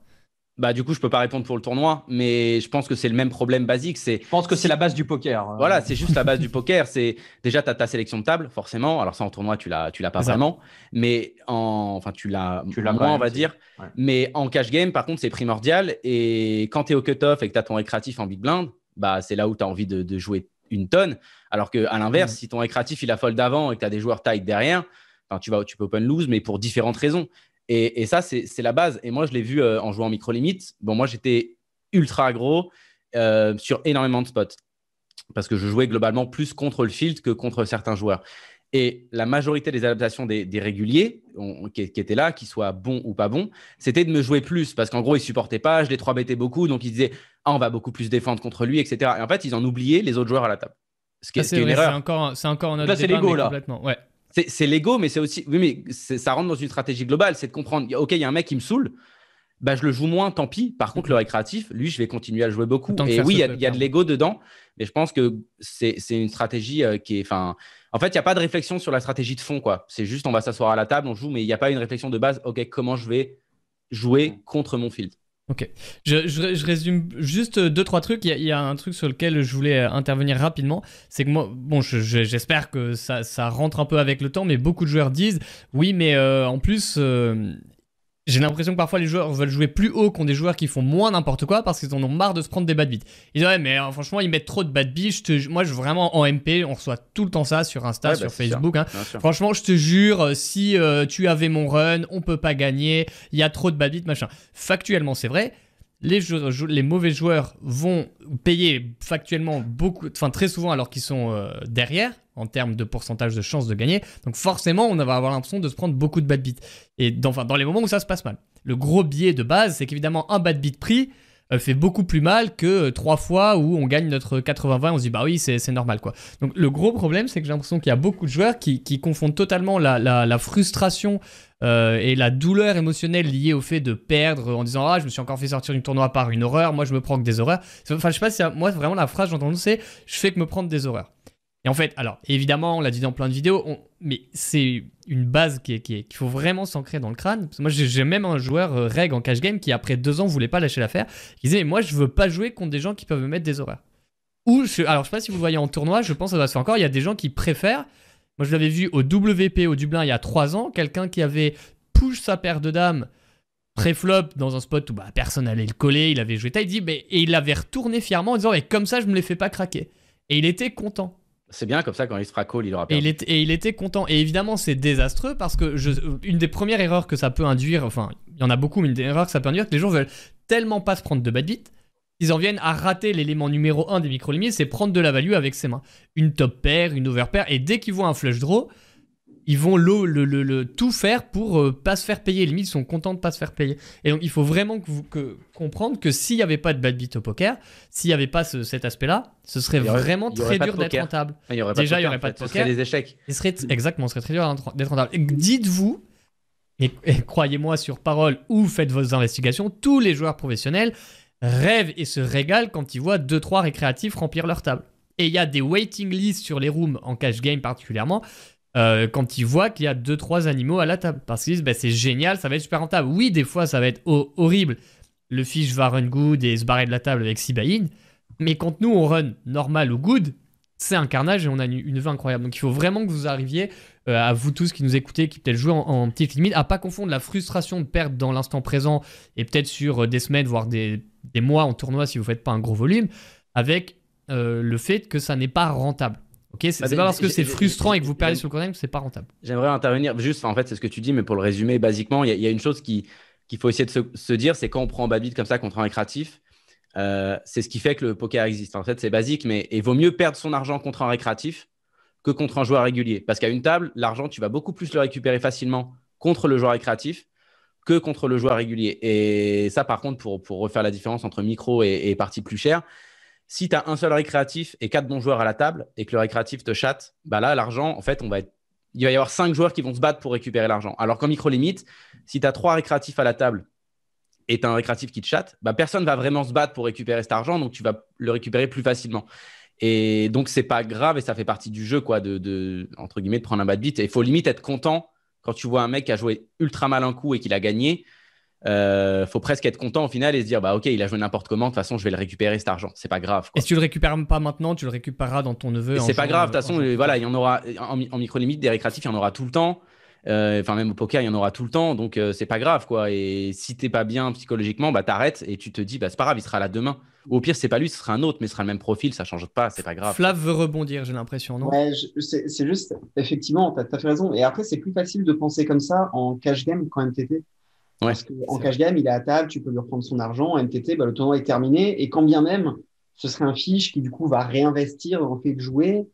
Bah, du coup, je peux pas répondre pour le tournoi, mais je pense que c'est le même problème basique. C'est je pense que c'est la base du poker. Euh, voilà, c'est juste la base du poker. C'est déjà tu as ta sélection de table, forcément. Alors ça en tournoi, tu l'as, tu l'as pas vraiment, mais en, enfin tu l'as, Tu l'as moins, on va dire. ouais. Mais en cash game, par contre, c'est primordial. Et quand tu es au cut-off et que tu as ton récréatif en big blind, bah c'est là où tu as envie de, de jouer une tonne. Alors que à l'inverse, Mm. si ton récréatif il a fold d'avant et que tu as des joueurs tight derrière, enfin, tu vas, tu peux open lose, mais pour différentes raisons. Et, et ça, c'est la base. Et moi, je l'ai vu euh, en jouant micro limite. Bon, moi, j'étais ultra gros euh, sur énormément de spots parce que je jouais globalement plus contre le field que contre certains joueurs. Et la majorité des adaptations des, des réguliers on- qui, qui étaient là, qu'ils soient bons ou pas bons, c'était de me jouer plus parce qu'en gros, ils supportaient pas, je les 3 bêtais beaucoup, donc ils disaient ah, on va beaucoup plus défendre contre lui, etc. Et en fait, ils en oubliaient les autres joueurs à la table. Ce qui est, Ah, ce C'est qui est une vrai, c'est erreur. encore, c'est encore un autre Là, c'est l'ego, là. complètement. Ouais. C'est c'est l'ego, mais c'est aussi. Oui, mais c'est- ça rentre dans une stratégie globale. C'est de comprendre OK, il y a un mec qui me saoule. Bah, je le joue moins, tant pis. Par contre, le récréatif, lui, je vais continuer à le jouer beaucoup. Et oui, il y, a- y de l'ego dedans, mais je pense que c'est c'est une stratégie euh, qui est. Enfin, en fait, il n'y a pas de réflexion sur la stratégie de fond, quoi. C'est juste, on va s'asseoir à la table, on joue, mais il n'y a pas une réflexion de base. OK, comment je vais jouer contre mon field Je, je- résume juste deux, trois trucs. Il y, a, un truc sur lequel je voulais euh, intervenir rapidement. C'est que moi, bon, je- je- j'espère que ça, ça rentre un peu avec le temps, mais beaucoup de joueurs disent oui, mais euh, en plus. euh, j'ai l'impression que parfois les joueurs veulent jouer plus haut qu'ont des joueurs qui font moins n'importe quoi parce qu'ils en ont marre de se prendre des bad beats. Ils disent ouais mais euh, franchement ils mettent trop de bad beats. Te- moi je vraiment en MP on reçoit tout le temps ça sur Insta, Ouais, sur bah. Facebook. hein. Franchement, je te jure, euh, si euh, tu avais mon run, on peut pas gagner, il y a trop de bad beats, machin. Factuellement, c'est vrai. Les, mauvais joueurs vont payer factuellement beaucoup, enfin très souvent alors qu'ils sont euh, derrière en termes de pourcentage de chances de gagner. Donc forcément, on va avoir l'impression de se prendre beaucoup de bad beats. Et dans, les moments où ça se passe mal. Le gros biais de base, c'est qu'évidemment, un bad beat pris, euh, fait beaucoup plus mal que euh, trois fois où on gagne notre 80-20 on se dit bah oui c'est normal quoi. Donc le gros problème c'est que j'ai l'impression qu'il y a beaucoup de joueurs qui, confondent totalement la, frustration euh, et la douleur émotionnelle liée au fait de perdre en disant ah je me suis encore fait sortir du tournoi par une horreur, moi je me prends que des horreurs. Enfin je sais pas si moi vraiment la phrase que j'entends c'est je fais que me prendre des horreurs. Et en fait, alors évidemment, on l'a dit dans plein de vidéos, mais c'est une base qui qu'il faut vraiment s'ancrer dans le crâne. Parce que moi, j'ai même un joueur euh, reg en cash game qui, après deux ans, voulait pas lâcher l'affaire. Il disait, mais moi, je veux pas jouer contre des gens qui peuvent me mettre des horreurs. Ou, je, alors je sais pas si vous voyez en tournoi, je pense que ça va se faire encore. Il y a des gens qui préfèrent. Moi, je l'avais vu au WP au Dublin il y a trois ans, quelqu'un qui avait push sa paire de dames pré-flop dans un spot où bah, personne allait le coller, il avait joué taille, il dit, mais, et il l'avait retourné fièrement en disant, mais comme ça, je me les fais pas craquer. Et il était content. C'est bien comme ça quand il se fera call, il aura Et perdu. il, était, et il était content. Et évidemment, c'est désastreux parce que je, une des premières erreurs que ça peut induire, enfin, il y en a beaucoup, mais une des erreurs que ça peut induire, que les gens veulent tellement pas se prendre de bad beat, ils en viennent à rater l'élément numéro 1 des micro-limites, c'est prendre de la value avec ses mains. Une top pair, une over pair, et dès qu'ils voient un flush draw, ils vont le, le- le- le- tout faire pour euh, pas se faire payer. Limite, ils sont contents de pas se faire payer. Et donc, il faut vraiment que vous, que, comprendre que s'il n'y avait pas de bad beat au poker, s'il n'y avait pas ce- cet aspect-là, ce serait Il aurait- vraiment il très dur d'être rentable. Il y aurait Déjà, pas de il y poker, aurait pas de Ce poker. serait des échecs. Ce serait exactement, ce serait très dur d'être rentable. Dites-vous, et, et croyez-moi sur parole ou faites vos investigations, tous les joueurs professionnels rêvent et se régalent quand ils voient 2-3 récréatifs remplir leur table. Et il y a des waiting lists sur les rooms en cash game particulièrement. Euh, quand ils voient qu'il y a 2-3 animaux à la table. Parce qu'ils disent, bah, c'est génial, ça va être super rentable. Oui, des fois, ça va être ho- horrible. Le fiche va run good et se barrer de la table avec 6 buy-in. Mais quand nous, on run normal ou good, c'est un carnage et on a une, une vue incroyable. Donc il faut vraiment que vous arriviez, euh, à vous tous qui nous écoutez, qui peut-être jouez en, en petite limite, à pas confondre la frustration de perdre dans l'instant présent et peut-être sur euh, des semaines, voire des, des mois en tournoi si vous faites pas un gros volume, avec le fait que ça n'est pas rentable. Ok, c'est Bah, c'est pas parce que c'est frustrant et que vous perdez sur le court terme que c'est pas rentable. J'aimerais intervenir juste, en fait, c'est ce que tu dis, mais pour le résumer, basiquement, il y, a- il y a une chose qui qu'il faut essayer de se, se dire, c'est quand on prend beat comme ça contre un récréatif, euh, c'est ce qui fait que le poker existe. En fait, c'est basique, mais il vaut mieux perdre son argent contre un récréatif que contre un joueur régulier. Parce qu'à une table, l'argent, tu vas beaucoup plus le récupérer facilement contre le joueur récréatif que contre le joueur régulier. Et ça, par contre, pour, pour refaire la différence entre micro et, et partie plus chère, si tu as un seul récréatif et quatre bons joueurs à la table et que le récréatif te chatte, bah là, l'argent, en fait, on va être il va y avoir cinq joueurs qui vont se battre pour récupérer l'argent. Alors qu'en micro-limite, si tu as trois récréatifs à la table et tu as un récréatif qui te chatte, bah, personne va vraiment se battre pour récupérer cet argent, donc tu vas le récupérer plus facilement. Et donc, c'est pas grave et ça fait partie du jeu, quoi, de, de- prendre un bad beat. Et il faut limite être content quand tu vois un mec qui a joué ultra mal un coup et qu'il a gagné. Euh, faut presque être content au final et se dire, bah ok, il a joué n'importe comment, de toute façon, je vais le récupérer cet argent. C'est pas grave. Et quoi. si tu le récupères pas maintenant, tu le récupéreras dans ton neveu. Et c'est pas grave, de toute façon, voilà, il y en aura en, en micro-limite, des récréatifs, il y en aura tout le temps. Euh, Enfin, même au poker, il y en aura tout le temps. Donc, euh, c'est pas grave, quoi. Et si t'es pas bien psychologiquement, bah t'arrêtes et tu te dis, bah c'est pas grave, il sera là demain. Ou au pire, c'est pas lui, ce sera un autre, mais ce sera le même profil, ça change pas, c'est pas grave. Flav veut rebondir, j'ai l'impression, non? Ouais, c'est c'est juste, effectivement, tu as, fait raison. Et après, c'est plus facile de penser comme ça en cash game qu'en MTT. Parce qu'en c'est cash game, il est à table, tu peux lui reprendre son argent. En MTT, bah, le tournoi est terminé. Et quand bien même, ce serait un fiche qui, du coup, va réinvestir dans le fait de jouer.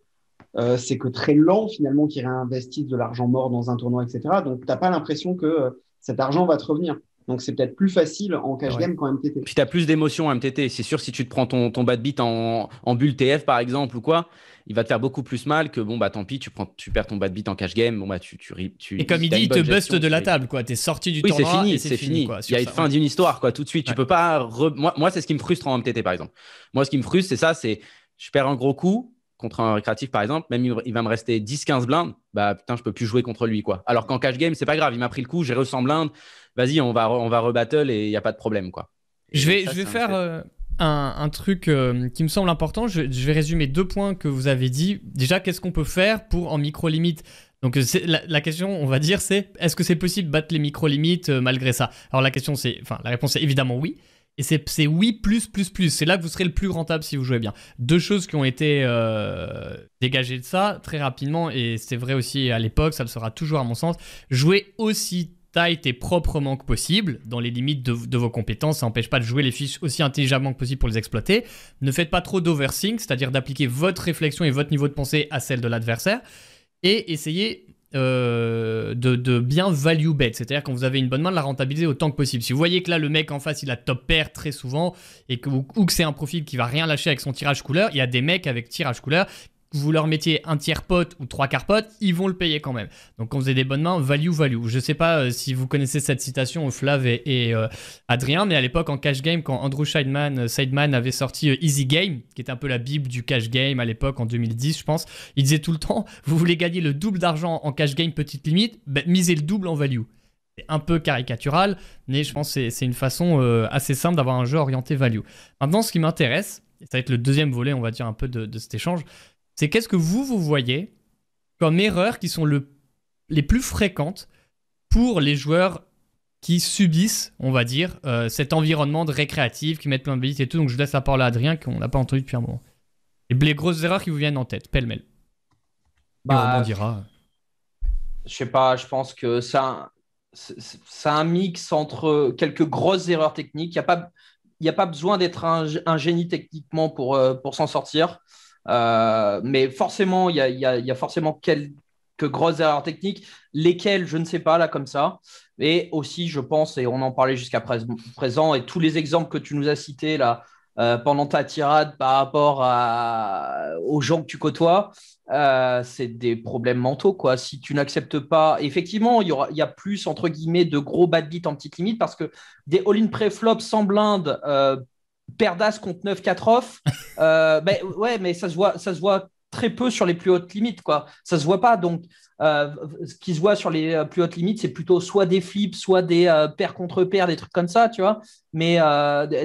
Euh, c'est que très lent, finalement, qu'il réinvestisse de l'argent mort dans un tournoi, etc. Donc, tu n'as pas l'impression que euh, cet argent va te revenir. Donc, c'est peut-être plus facile en cash Ouais. game qu'en MTT. Puis tu as plus d'émotions en MTT. C'est sûr, si tu te prends ton, ton bad beat en, en bulle TF, par exemple, ou quoi, il va te faire beaucoup plus mal que bon, bah tant pis, tu, prends, tu perds ton bad beat en cash game. Bon, bah tu. tu, tu Et comme il dit, il te buste de la table, quoi. T'es sorti du Oui, c'est fini, et c'est fini. quoi, Il sur y a une fin ouais. d'une histoire, quoi, tout de suite. Tu peux pas. re- Moi, moi c'est ce qui me frustre en MTT, par exemple. Moi, ce qui me frustre, c'est ça c'est je perds un gros coup contre un récréatif, par exemple, même il va me rester 10-15 blindes, bah putain, je peux plus jouer contre lui, quoi. Alors qu'en cash game, c'est pas grave, il m'a pris le coup, j'ai reçu 100 blindes, vas-y, on va, on va rebattle et il n'y a pas de problème, quoi. Et Je vais, ça, je vais faire euh, un, un truc euh, qui me semble important. Je, je vais résumer deux points que vous avez dit. Déjà, qu'est-ce qu'on peut faire pour en micro-limite? Donc, euh, la, la question, on va dire, c'est est-ce que c'est possible de battre les micro-limites euh, malgré ça? Alors, la question, c'est. Enfin, la réponse est évidemment oui. Et c'est c'est oui, plus, plus, plus. C'est là que vous serez le plus rentable si vous jouez bien. Deux choses qui ont été euh, dégagées de ça très rapidement, et c'est vrai aussi à l'époque, ça le sera toujours à mon sens. Jouer aussi tight et proprement que possible, dans les limites de, vos compétences. Ça n'empêche pas de jouer les fiches aussi intelligemment que possible pour les exploiter. Ne faites pas trop d'oversing, c'est-à-dire d'appliquer votre réflexion et votre niveau de pensée à celle de l'adversaire. Et essayez euh, de, bien value bet. C'est-à-dire quand vous avez une bonne main, de la rentabiliser autant que possible. Si vous voyez que là, le mec en face, il a top pair très souvent, et que, ou que c'est un profil qui va rien lâcher avec son tirage couleur, il y a des mecs avec tirage couleur vous leur mettiez un tiers pote ou trois quarts pote, ils vont le payer quand même. Donc vous avez des bonnes mains, value, value. Je sais pas euh, si vous connaissez cette citation, Flav et, euh, Adrien, mais à l'époque en cash game, quand Andrew Scheidman, euh, avait sorti Easy Game, qui est un peu la bible du cash game à l'époque en 2010, je pense, il disait tout le temps, vous voulez gagner le double d'argent en cash game petite limite, ben, misez le double en value. C'est un peu caricatural, mais je pense que c'est une façon assez simple d'avoir un jeu orienté value. Maintenant, ce qui m'intéresse, ça va être le deuxième volet, on va dire, un peu de cet échange, c'est qu'est-ce que vous, vous voyez comme erreurs qui sont le, les plus fréquentes pour les joueurs qui subissent, on va dire, euh, cet environnement de récréatif, qui mettent plein de bêtises et tout. Donc je laisse la parole à Adrien, qu'on n'a pas entendu depuis un moment. Et les grosses erreurs qui vous viennent en tête, pêle-mêle. Bah, on dira. Je sais pas, je pense que ça, c'est un mix entre quelques grosses erreurs techniques. Il n'y a, pas, a pas besoin d'être un, un, génie techniquement pour, euh, pour s'en sortir. Euh, mais forcément, il y a, forcément quelques grosses erreurs techniques, lesquelles je ne sais pas là comme ça. Et aussi, je pense, et on en parlait jusqu'à présent, et tous les exemples que tu nous as cités là euh, pendant ta tirade par rapport aux gens que tu côtoies, euh, c'est des problèmes mentaux. Quoi. Si tu n'acceptes pas, effectivement, il y, aura, il y a plus, entre guillemets, de gros bad beats en petite limite parce que des all-in pré-flop sans blinde Perdas contre 9-4 off. Euh, ben, ouais, mais ça se, voit, ça se voit très peu sur les plus hautes limites. Quoi. Ça se voit pas. Donc, euh, ce qui se voit sur les euh, plus hautes limites, c'est plutôt soit des flips, soit des paires contre paires, des trucs comme ça, tu vois. Mais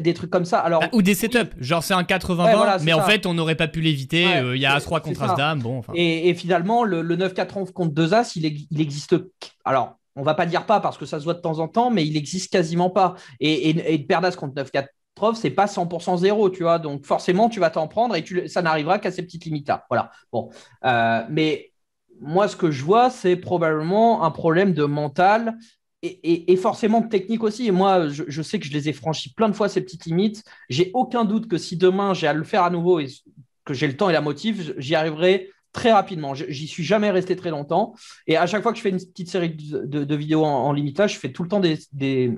des trucs comme ça. Alors, Ou des setups. Genre, c'est un 80-20, mais en fait, on n'aurait pas pu l'éviter. Il y a As-3 contre As-Dame. Bon, et, finalement, le, 9-4 off contre 2 As, il, il existe. Alors, on va pas dire pas parce que ça se voit de temps en temps, mais il existe quasiment pas. Et, et, et Perdas contre 9-4 c'est pas 100% zéro, tu vois. Donc forcément, tu vas t'en prendre et tu, ça n'arrivera qu'à ces petites limites-là. Voilà. Bon. Euh, mais moi, ce que je vois, c'est probablement un problème de mental et, forcément technique aussi. Et moi, je, sais que je les ai franchis plein de fois, ces petites limites. J'ai aucun doute que si demain j'ai à le faire à nouveau et que j'ai le temps et la motive, j'y arriverai très rapidement. J'y suis jamais resté très longtemps. Et à chaque fois que je fais une petite série de, vidéos en, limitage, je fais tout le temps des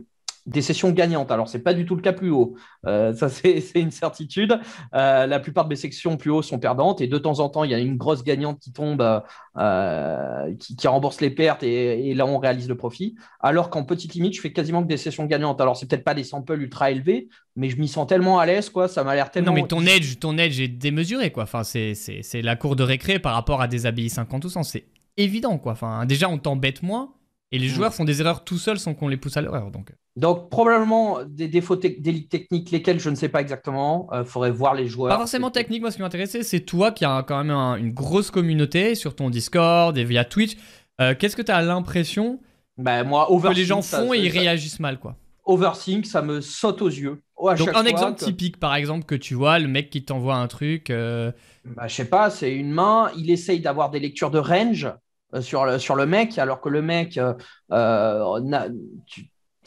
sessions gagnantes. Alors, ce n'est pas du tout le cas plus haut. Euh, ça, c'est une certitude. Euh, la plupart de mes sections plus haut sont perdantes et de temps en temps, il y a une grosse gagnante qui tombe, euh, qui, rembourse les pertes et, là, on réalise le profit. Alors qu'en petite limite, je fais quasiment que des sessions gagnantes. Alors, c'est peut-être pas des samples ultra élevés, mais je m'y sens tellement à l'aise, quoi. Ça m'a l'air tellement. Non, mais ton edge, ton edge est démesuré, quoi. Enfin, c'est la cour de récré par rapport à des ABI 50 ou 100. C'est évident, quoi. Enfin, déjà, on t'embête moins. Et les mm. joueurs font des erreurs tout seuls sans qu'on les pousse à l'erreur. Donc. Donc, probablement des défauts techniques, lesquels je ne sais pas exactement. Il euh, faudrait voir les joueurs. Pas forcément technique, moi ce qui m'intéressait, c'est toi qui as quand même une grosse communauté sur ton Discord et via Twitch. Euh, qu'est-ce que tu as l'impression bah, moi, que les gens font et ils réagissent mal quoi? Overthink, ça me saute aux yeux. donc un exemple typique par exemple que tu vois, le mec qui t'envoie un truc. Euh... Bah, je sais pas, c'est une main, il essaye d'avoir des lectures de range. Euh, sur le, sur le mec, alors que le mec,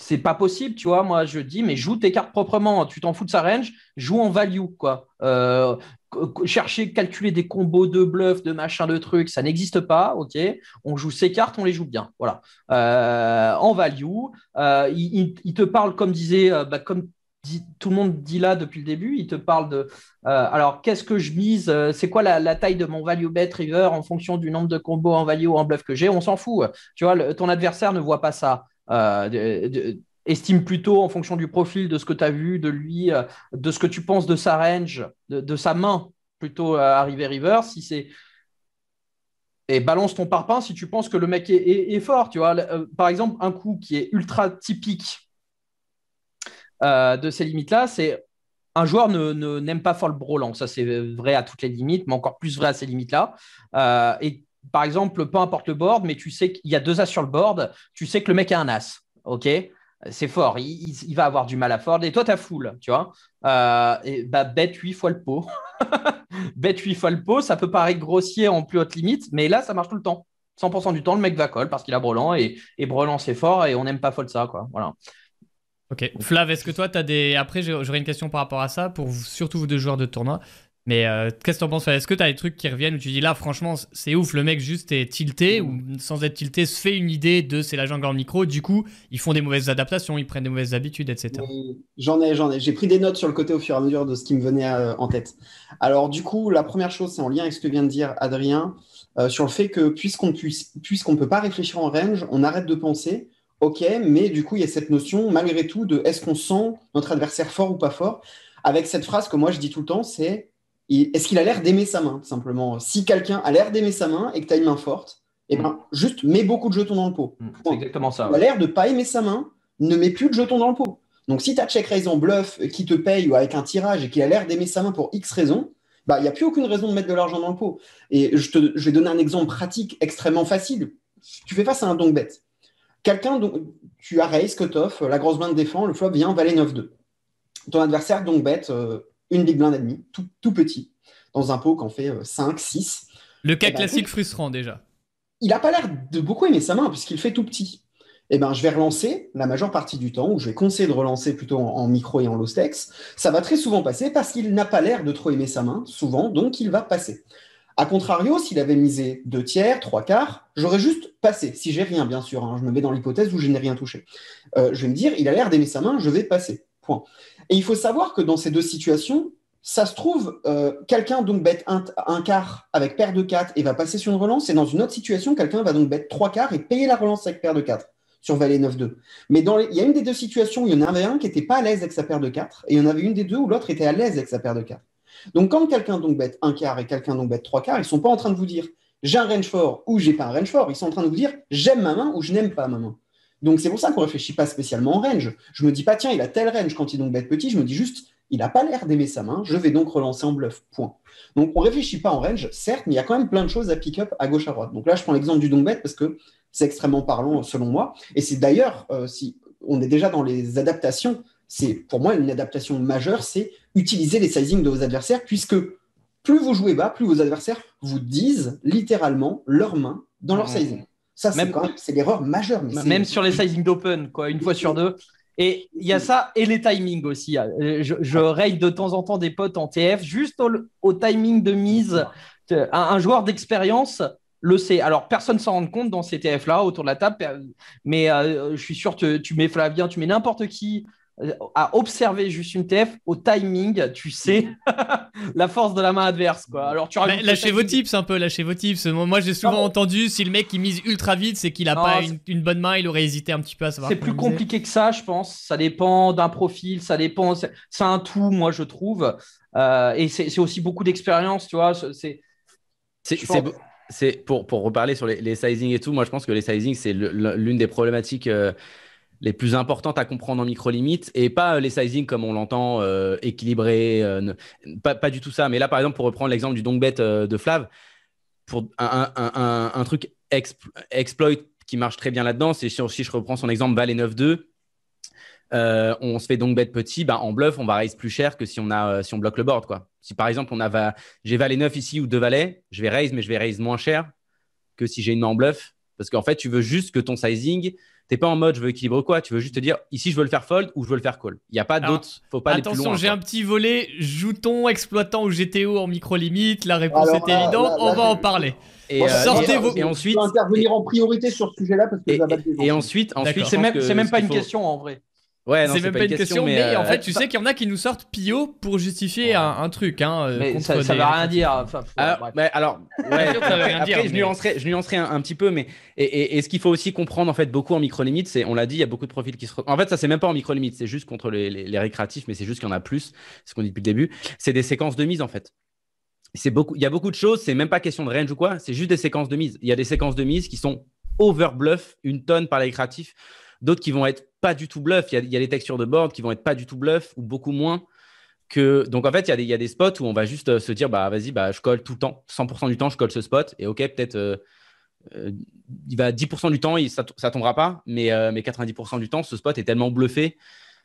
c'est pas possible, tu vois. Moi, je dis, mais joue tes cartes proprement. Tu t'en fous de sa range, joue en value, quoi. Euh, chercher, calculer des combos de bluff, de machin, de trucs, ça n'existe pas, ok. On joue ses cartes, on les joue bien, voilà. en value, il, il, te parle, comme disait, bah, comme tout le monde dit là depuis le début, il te parle de euh, alors qu'est-ce que je mise euh, C'est quoi la, taille de mon value bet river en fonction du nombre de combos en value ou en bluff que j'ai On s'en fout. Tu vois, ton adversaire ne voit pas ça. Euh, estime plutôt en fonction du profil de ce que tu as vu de lui, de ce que tu penses de sa range, de, sa main plutôt arrivé river. Si c'est et balance ton parpaing si tu penses que le mec est fort. Tu vois, par exemple, un coup qui est ultra typique euh, de ces limites-là, c'est un joueur ne, n'aime pas fort le brelan. Ça, c'est vrai à toutes les limites, mais encore plus vrai à ces limites-là. Euh, et par exemple, peu importe le board, mais tu sais qu'il y a deux as sur le board, tu sais que le mec a un as. OK? C'est fort, il, va avoir du mal à fort. Et toi, tu as full, tu vois? Euh, et bah, bête 8 fois le pot. bête 8 fois le pot, ça peut paraître grossier en plus haute limite, mais là, ça marche tout le temps. 100% du temps, le mec va call parce qu'il a brelan et, et c'est fort et on n'aime pas folle ça, quoi. Voilà. Ok. Flav, est-ce que toi, tu as des. Après, j'aurais une question par rapport à ça, pour surtout vous deux joueurs de tournoi. Mais euh, qu'est-ce que t'en penses Est-ce que t'as des trucs qui reviennent où tu dis là, franchement, c'est ouf, le mec juste est tilté ou sans être tilté se fait une idée de c'est la jungle en micro, du coup, ils font des mauvaises adaptations, ils prennent des mauvaises habitudes, etc. J'en ai, j'en ai. J'ai pris des notes sur le côté au fur et à mesure de ce qui me venait euh, en tête. Alors, du coup, la première chose, c'est en lien avec ce que vient de dire Adrien, euh, sur le fait que puisqu'on puisse, puisqu'on peut pas réfléchir en range, on arrête de penser. Ok, mais du coup, il y a cette notion, malgré tout, de est-ce qu'on sent notre adversaire fort ou pas fort? Avec cette phrase que moi je dis tout le temps, c'est est-ce qu'il a l'air d'aimer sa main, simplement? Si quelqu'un a l'air d'aimer sa main et que tu as une main forte, eh ben, juste mets beaucoup de jetons dans le pot. Mm, c'est exactement ça. Il a l'air de pas aimer sa main, ne mets plus de jetons dans le pot. Donc si tu as check raise en bluff qui te paye ou avec un tirage et qu'il a l'air d'aimer sa main pour X raisons, bah, il n'y a plus aucune raison de mettre de l'argent dans le pot. Et je, te, je vais donner un exemple pratique extrêmement facile. Tu fais face à un donc bête. Quelqu'un, tu as raise, cut-off, la grosse blinde défend, le flop vient, valet 9-2. Ton adversaire, donc bête, euh, une big blind et tout, tout petit, dans un pot qui en fait 5, euh, 6. Le cas eh ben, classique frustrant déjà. Il n'a pas l'air de beaucoup aimer sa main puisqu'il fait tout petit. Eh ben, je vais relancer la majeure partie du temps, ou je vais conseiller de relancer plutôt en, micro et en low stakes. Ça va très souvent passer parce qu'il n'a pas l'air de trop aimer sa main, souvent, donc il va passer. A contrario, s'il avait misé deux tiers, trois quarts, j'aurais juste passé. Si j'ai rien, bien sûr, hein. je me mets dans l'hypothèse où je n'ai rien touché. Euh, je vais me dire, il a l'air d'aimer sa main, je vais passer. Point. Et il faut savoir que dans ces deux situations, ça se trouve, euh, quelqu'un donc bête un, quart avec paire de 4 et va passer sur une relance, et dans une autre situation, quelqu'un va donc bête 3 quarts et payer la relance avec paire de 4 sur valet 9-2. Mais il y a une des deux situations où il y en avait un qui n'était pas à l'aise avec sa paire de 4, et il y en avait une des deux où l'autre était à l'aise avec sa paire de 4. Donc quand quelqu'un donc bête un quart et quelqu'un donc bête 3 quarts, ils ne sont pas en train de vous dire j'ai un range fort ou j'ai pas un range fort, ils sont en train de vous dire j'aime ma main ou je n'aime pas ma main. Donc c'est pour ça qu'on ne réfléchit pas spécialement en range. Je me dis pas, tiens, il a tel range quand il donc bête petit, je me dis juste, il n'a pas l'air d'aimer sa main, je vais donc relancer en bluff. Point. Donc on ne réfléchit pas en range, certes, mais il y a quand même plein de choses à pick up à gauche à droite. Donc là, je prends l'exemple du donc bet parce que c'est extrêmement parlant selon moi. Et c'est d'ailleurs, euh, si on est déjà dans les adaptations, c'est pour moi une adaptation majeure, c'est utiliser les sizings de vos adversaires, puisque plus vous jouez bas, plus vos adversaires vous disent littéralement leurs mains dans leur mmh. sizing. Ça, c'est l'erreur majeure. même sur les sizing d'open, quoi, une fois sur deux. Et il y a ça et les timings aussi. Euh, je, je de temps en temps des potes en TF juste au, timing de mise. Un, joueur d'expérience le sait. Alors, personne ne s'en rend compte dans ces TF-là autour de la table, mais euh, je suis sûr que tu mets Flavien, tu mets n'importe qui à observer juste une TF au timing, tu sais la force de la main adverse. Quoi. Alors, tu lâchez vos tips un peu, lâchez vos tips. Moi, j'ai souvent entendu si le mec il mise ultra vite, c'est qu'il a pas une, bonne main, il aurait hésité un petit peu à savoir. C'est plus compliqué que ça, je pense. Ça dépend d'un profil, ça dépend. C'est un tout, moi, je trouve. Euh, et c'est aussi beaucoup d'expérience, tu vois. C'est. C'est pour, pour reparler sur les, les, sizing et tout, moi je pense que les sizing c'est l'une des problématiques euh, les plus importantes à comprendre en micro-limite et pas les sizing comme on l'entend euh, équilibré, euh, pas, pas, du tout ça. Mais là, par exemple, pour reprendre l'exemple du dongbet euh, de Flav, pour un, un, un, truc exploit qui marche très bien là-dedans, c'est si, je reprends son exemple valet 9-2, on se fait donc bet petit, bah, en bluff, on va raise plus cher que si on, a, si on bloque le board. Quoi. Si par exemple, on a j'ai valet 9 ici ou deux valets, je vais raise, mais je vais raise moins cher que si j'ai une main en bluff. Parce qu'en fait, tu veux juste que ton sizing T'es pas en mode je veux équilibrer quoi, tu veux juste te dire ici je veux le faire fold ou je veux le faire call. Il n'y a pas d'autre, faut pas Attention, aller j'ai un petit volet jouton exploitant ou GTO en micro limite, la réponse est évidente, on va en parler. Et, euh, sortez vos... et ensuite intervenir en priorité sur ce sujet-là parce que et, et, et ensuite, ensuite c'est même, même pas une question en vrai. Ouais, c'est même pas, une question, mais, en euh, fait, tu sais qu'il y en a qui nous sortent Pio pour justifier un, truc. Hein, euh, mais ça, ça va rien dire. Enfin, alors, alors ouais, après, je nuancerai, je nuancerai un, petit peu, mais et, et, ce qu'il faut aussi comprendre en fait beaucoup en micro limite, c'est, on l'a dit, il y a beaucoup de profils qui se. En fait, ça c'est même pas en micro limite, c'est juste contre les, les, récréatifs, mais c'est juste qu'il y en a plus. C'est ce qu'on dit depuis le début. C'est des séquences de mise en fait. C'est beaucoup. Il y a beaucoup de choses. C'est même pas question de range ou quoi. C'est juste des séquences de mise. Il y a des séquences de mise qui sont over bluff une tonne par les récréatifs d'autres qui vont être pas du tout bluff. Il y, a, des textures de board qui vont être pas du tout bluff ou beaucoup moins. Que... Donc en fait, il y, a des, spots où on va juste euh, se dire bah vas-y, bah, je colle tout le temps. 100% du temps, je colle ce spot. Et ok, peut-être euh, euh, il va 10% du temps, ça, ça tombera pas. Mais, mais 90% du temps, ce spot est tellement bluffé.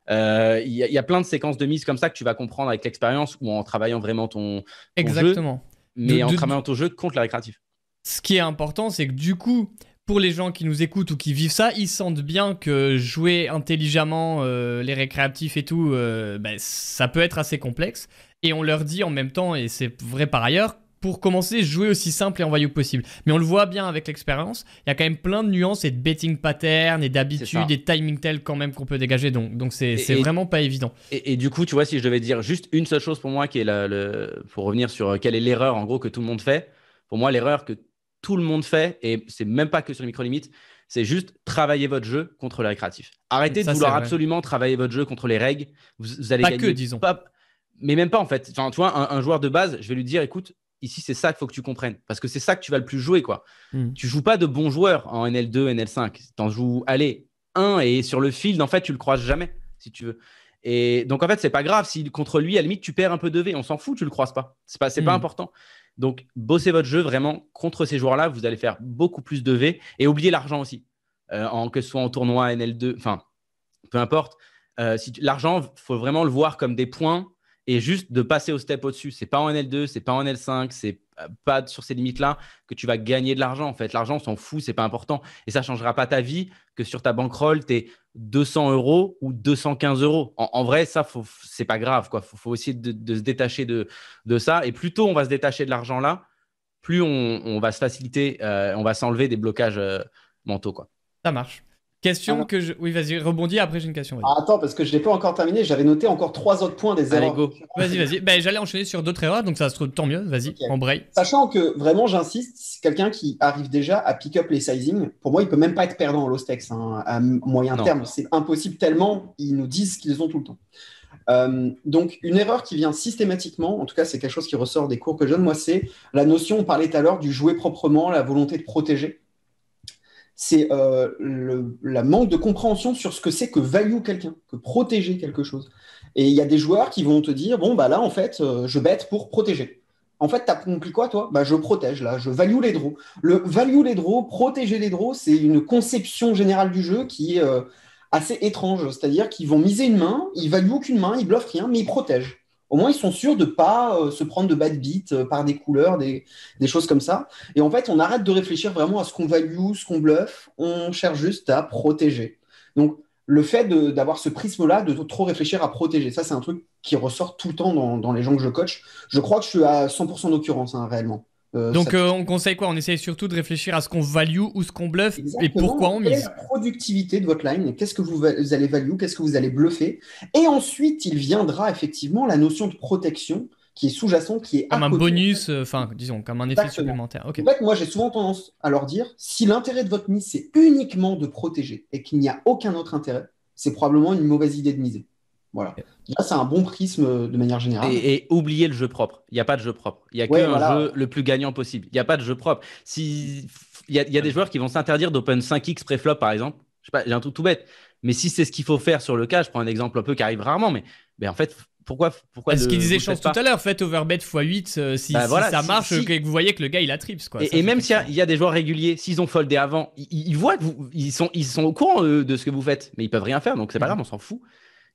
Il y, a plein de séquences de mise comme ça que tu vas comprendre avec l'expérience ou en travaillant vraiment ton, Exactement. mais en travaillant ton jeu contre la récréatif. Ce qui est important, c'est que du coup, pour les gens qui nous écoutent ou qui vivent ça, ils sentent bien que jouer intelligemment euh, les récréatifs et tout, euh, ben, ça peut être assez complexe. Et on leur dit en même temps, et c'est vrai par ailleurs, pour commencer, jouer aussi simple et en value possible. Mais on le voit bien avec l'expérience, il y a quand même plein de nuances et de betting patterns et d'habitudes et de timing tels quand même qu'on peut dégager. Donc, donc c'est, vraiment pas évident. Et, du coup, tu vois, si je devais dire juste une seule chose pour moi, qui est le, pour revenir sur quelle est l'erreur en gros que tout le monde fait, pour moi, l'erreur que tout le monde fait, et c'est même pas que sur les micro-limites, c'est juste travailler votre jeu contre le récréatif. Arrêtez de vouloir absolument travailler votre jeu contre les règles. Vous, allez pas que, disons. mais même pas en fait. Enfin, tu vois, un, joueur de base, je vais lui dire, écoute, ici c'est ça qu'il faut que tu comprennes, parce que c'est ça que tu vas le plus jouer quoi. Hmm. Tu joues pas de bons joueurs en NL2, NL5. Tu en joues, allez, un et sur le field, en fait, tu le croises jamais, si tu veux. Et donc en fait, c'est pas grave si contre lui, à la limite, tu perds un peu de V, on s'en fout, tu le croises pas. C'est pas, c'est pas hmm. important. Donc, bossez votre jeu vraiment contre ces joueurs-là. Vous allez faire beaucoup plus de V et oubliez l'argent aussi. Euh, en, que ce soit en tournoi, NL2, enfin, peu importe. Euh, si l'argent, il faut vraiment le voir comme des points et juste de passer au step au-dessus. C'est pas en L2, c'est pas en L5, c'est pas sur ces limites-là que tu vas gagner de l'argent. En fait, l'argent, on s'en fout, c'est pas important. Et ça changera pas ta vie que sur ta bankroll, tu es 200 euros ou 215 euros. En, vrai, ça, c'est pas grave. Il faut, faut, essayer de, se détacher de, de, ça. Et plus tôt on va se détacher de l'argent là, plus on, va se faciliter, euh, on va s'enlever des blocages euh, mentaux. Quoi. Ça marche. Question que je. Oui, vas-y, rebondis, après j'ai une question. Ah, attends, parce que je ne l'ai pas encore terminé, j'avais noté encore trois autres points des erreurs. Vas-y, vas-y. Ben, J'allais enchaîner sur d'autres erreurs, donc ça se trouve tant mieux, vas-y, en braille. Sachant que vraiment, j'insiste, c'est quelqu'un qui arrive déjà à pick up les sizing. Pour moi, il peut même pas être perdant en low stakes hein, à moyen terme. C'est impossible tellement ils nous disent qu'ils ont tout le temps. Euh, donc, une erreur qui vient systématiquement, en tout cas, c'est quelque chose qui ressort des cours que je donne, moi, c'est la notion, on parlait tout à l'heure, du jouer proprement, la volonté de protéger c'est euh, la manque de compréhension sur ce que c'est que value quelqu'un, que protéger quelque chose. Et il y a des joueurs qui vont te dire bon, bah là, en fait, euh, je bête pour protéger. En fait, tu as compris quoi, toi? Bah, Je protège, là, je value les draws. Le value les draws, protéger les draws, c'est une conception générale du jeu qui est euh, assez étrange. C'est-à-dire qu'ils vont miser une main, ils valuent aucune main, ils bluffent rien, mais ils protègent. Au moins, ils sont sûrs de ne pas euh, se prendre de bad beat euh, par des couleurs, des, choses comme ça. Et en fait, on arrête de réfléchir vraiment à ce qu'on value, ce qu'on bluffe. On cherche juste à protéger. Donc, le fait d'avoir ce prisme-là, de trop réfléchir à protéger, ça, c'est un truc qui ressort tout le temps dans, les gens que je coach. Je crois que je suis à 100% d'occurrence, hein, réellement. Euh, Donc euh, on conseille quoi? On essaye surtout de réfléchir à ce qu'on value ou ce qu'on bluffe et pourquoi on mise. Quelle est la productivité de votre line? Qu'est-ce que vous, allez value Qu'est-ce que vous allez bluffer? Et ensuite, il viendra effectivement la notion de protection qui est sous-jacente, qui est comme un bonus, euh, enfin disons comme un effet supplémentaire. En fait, moi j'ai souvent tendance à leur dire si l'intérêt de votre mise c'est uniquement de protéger et qu'il n'y a aucun autre intérêt, c'est probablement une mauvaise idée de miser. Voilà. Là, c'est un bon prisme euh, de manière générale. Et, oubliez le jeu propre. Il n'y a pas de jeu propre. Il n'y a qu'un jeu le plus gagnant possible. Il n'y a pas de jeu propre. Si... Il, y a, des joueurs qui vont s'interdire d'open 5x pré-flop, par exemple. Je sais pas, j'ai un truc tout bête. Mais si c'est ce qu'il faut faire sur le cas, je prends un exemple un peu qui arrive rarement, mais, mais en fait, pourquoi, pourquoi Ce qu'il disait Chance tout à l'heure, faites overbet x8 euh, si, bah ça marche, que vous voyez que le gars il a trips. Quoi. Et, même s'il y, a des joueurs réguliers, s'ils ont foldé avant, ils, voient que vous, ils, sont, ils sont au courant euh, de ce que vous faites, mais ils peuvent rien faire, donc c'est pas mm. grave, on s'en fout.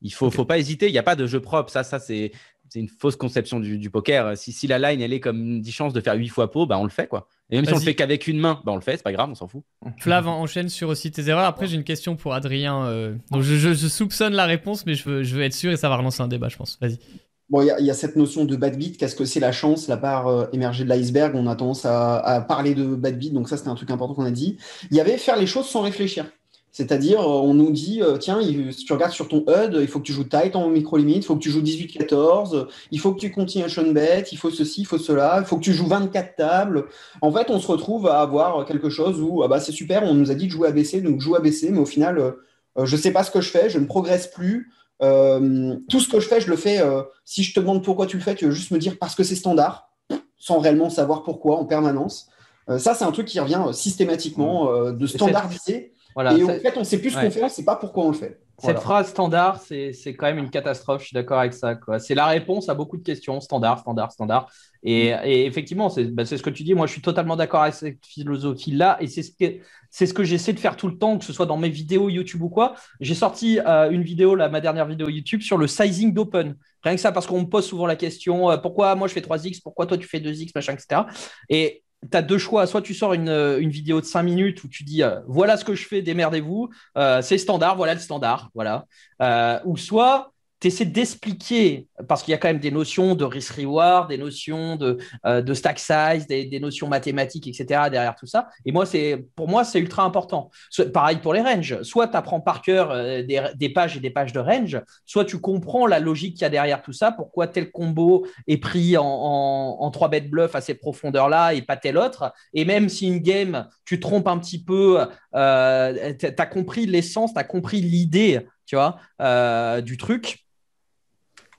Il faut, faut pas hésiter. Il n'y a pas de jeu propre. Ça, ça c'est une fausse conception du, poker. Si, si, la line, elle est comme 10 chances de faire 8 fois pot, bah, on le fait. quoi. Et même si on le fait qu'avec une main, bah, on le fait. C'est pas grave, on s'en fout. Flav, enchaîne sur aussi tes erreurs. Après, j'ai une question pour Adrien. Euh, donc je, je, soupçonne la réponse, mais je veux, je veux être sûr et ça va relancer un débat, je pense. Vas-y. Bon, il y, a cette notion de bad beat. Qu'est-ce que c'est la chance, la part euh, émergée de l'iceberg? On a tendance à, à, parler de bad beat, donc ça, c'était un truc important qu'on a dit. Il y avait faire les choses sans réfléchir. C'est-à-dire, euh, on nous dit, euh, tiens, si tu regardes sur ton HUD, il faut que tu joues tight en micro-limite, il faut que tu joues 18-14, il faut que tu continuation bet, il faut ceci, il faut cela, il faut que tu joues 24 tables. En fait, on se retrouve à avoir quelque chose où, ah bah, c'est super, on nous a dit de jouer ABC, donc joue ABC, mais au final, euh, je ne sais pas ce que je fais, je ne progresse plus. tout ce que je fais, je le fais. si je te demande pourquoi tu le fais, tu veux juste me dire parce que c'est standard, sans réellement savoir pourquoi en permanence. ça, c'est un truc qui revient systématiquement de standardiser et en fait, on ne sait plus ce qu'on fait, on ne sait pas pourquoi on le fait. Cette phrase standard, c'est quand même une catastrophe, je suis d'accord avec ça. C'est la réponse à beaucoup de questions, standard, standard, standard. Et, et effectivement, bah, c'est ce que tu dis, moi je suis totalement d'accord avec cette philosophie-là, et c'est ce que, ce que j'essaie de faire tout le temps, que ce soit dans mes vidéos YouTube ou quoi. J'ai sorti euh, une vidéo, là, ma dernière vidéo YouTube, sur le sizing d'open. Rien que ça, parce qu'on me pose souvent la question, euh, pourquoi moi je fais 3x, pourquoi toi tu fais 2x, machin, etc. Et as deux choix. Soit tu sors une, une, vidéo de 5 minutes où tu dis voilà ce que je fais, démerdez-vous, c'est standard, voilà le standard, voilà. ou soit tu essaies d'expliquer, parce qu'il y a quand même des notions de risk-reward, des notions de, euh, de stack size, des, notions mathématiques, etc. derrière tout ça. Et moi, pour moi, c'est ultra important. pareil pour les ranges. Soit tu apprends par cœur euh, des, pages et des pages de range, soit tu comprends la logique qu'il y a derrière tout ça, pourquoi tel combo est pris en, en, 3 bêtes bluff à ces profondeurs-là et pas tel autre. Et même si une game, tu trompes un petit peu, euh, tu as compris l'essence, tu as compris l'idée tu vois, du truc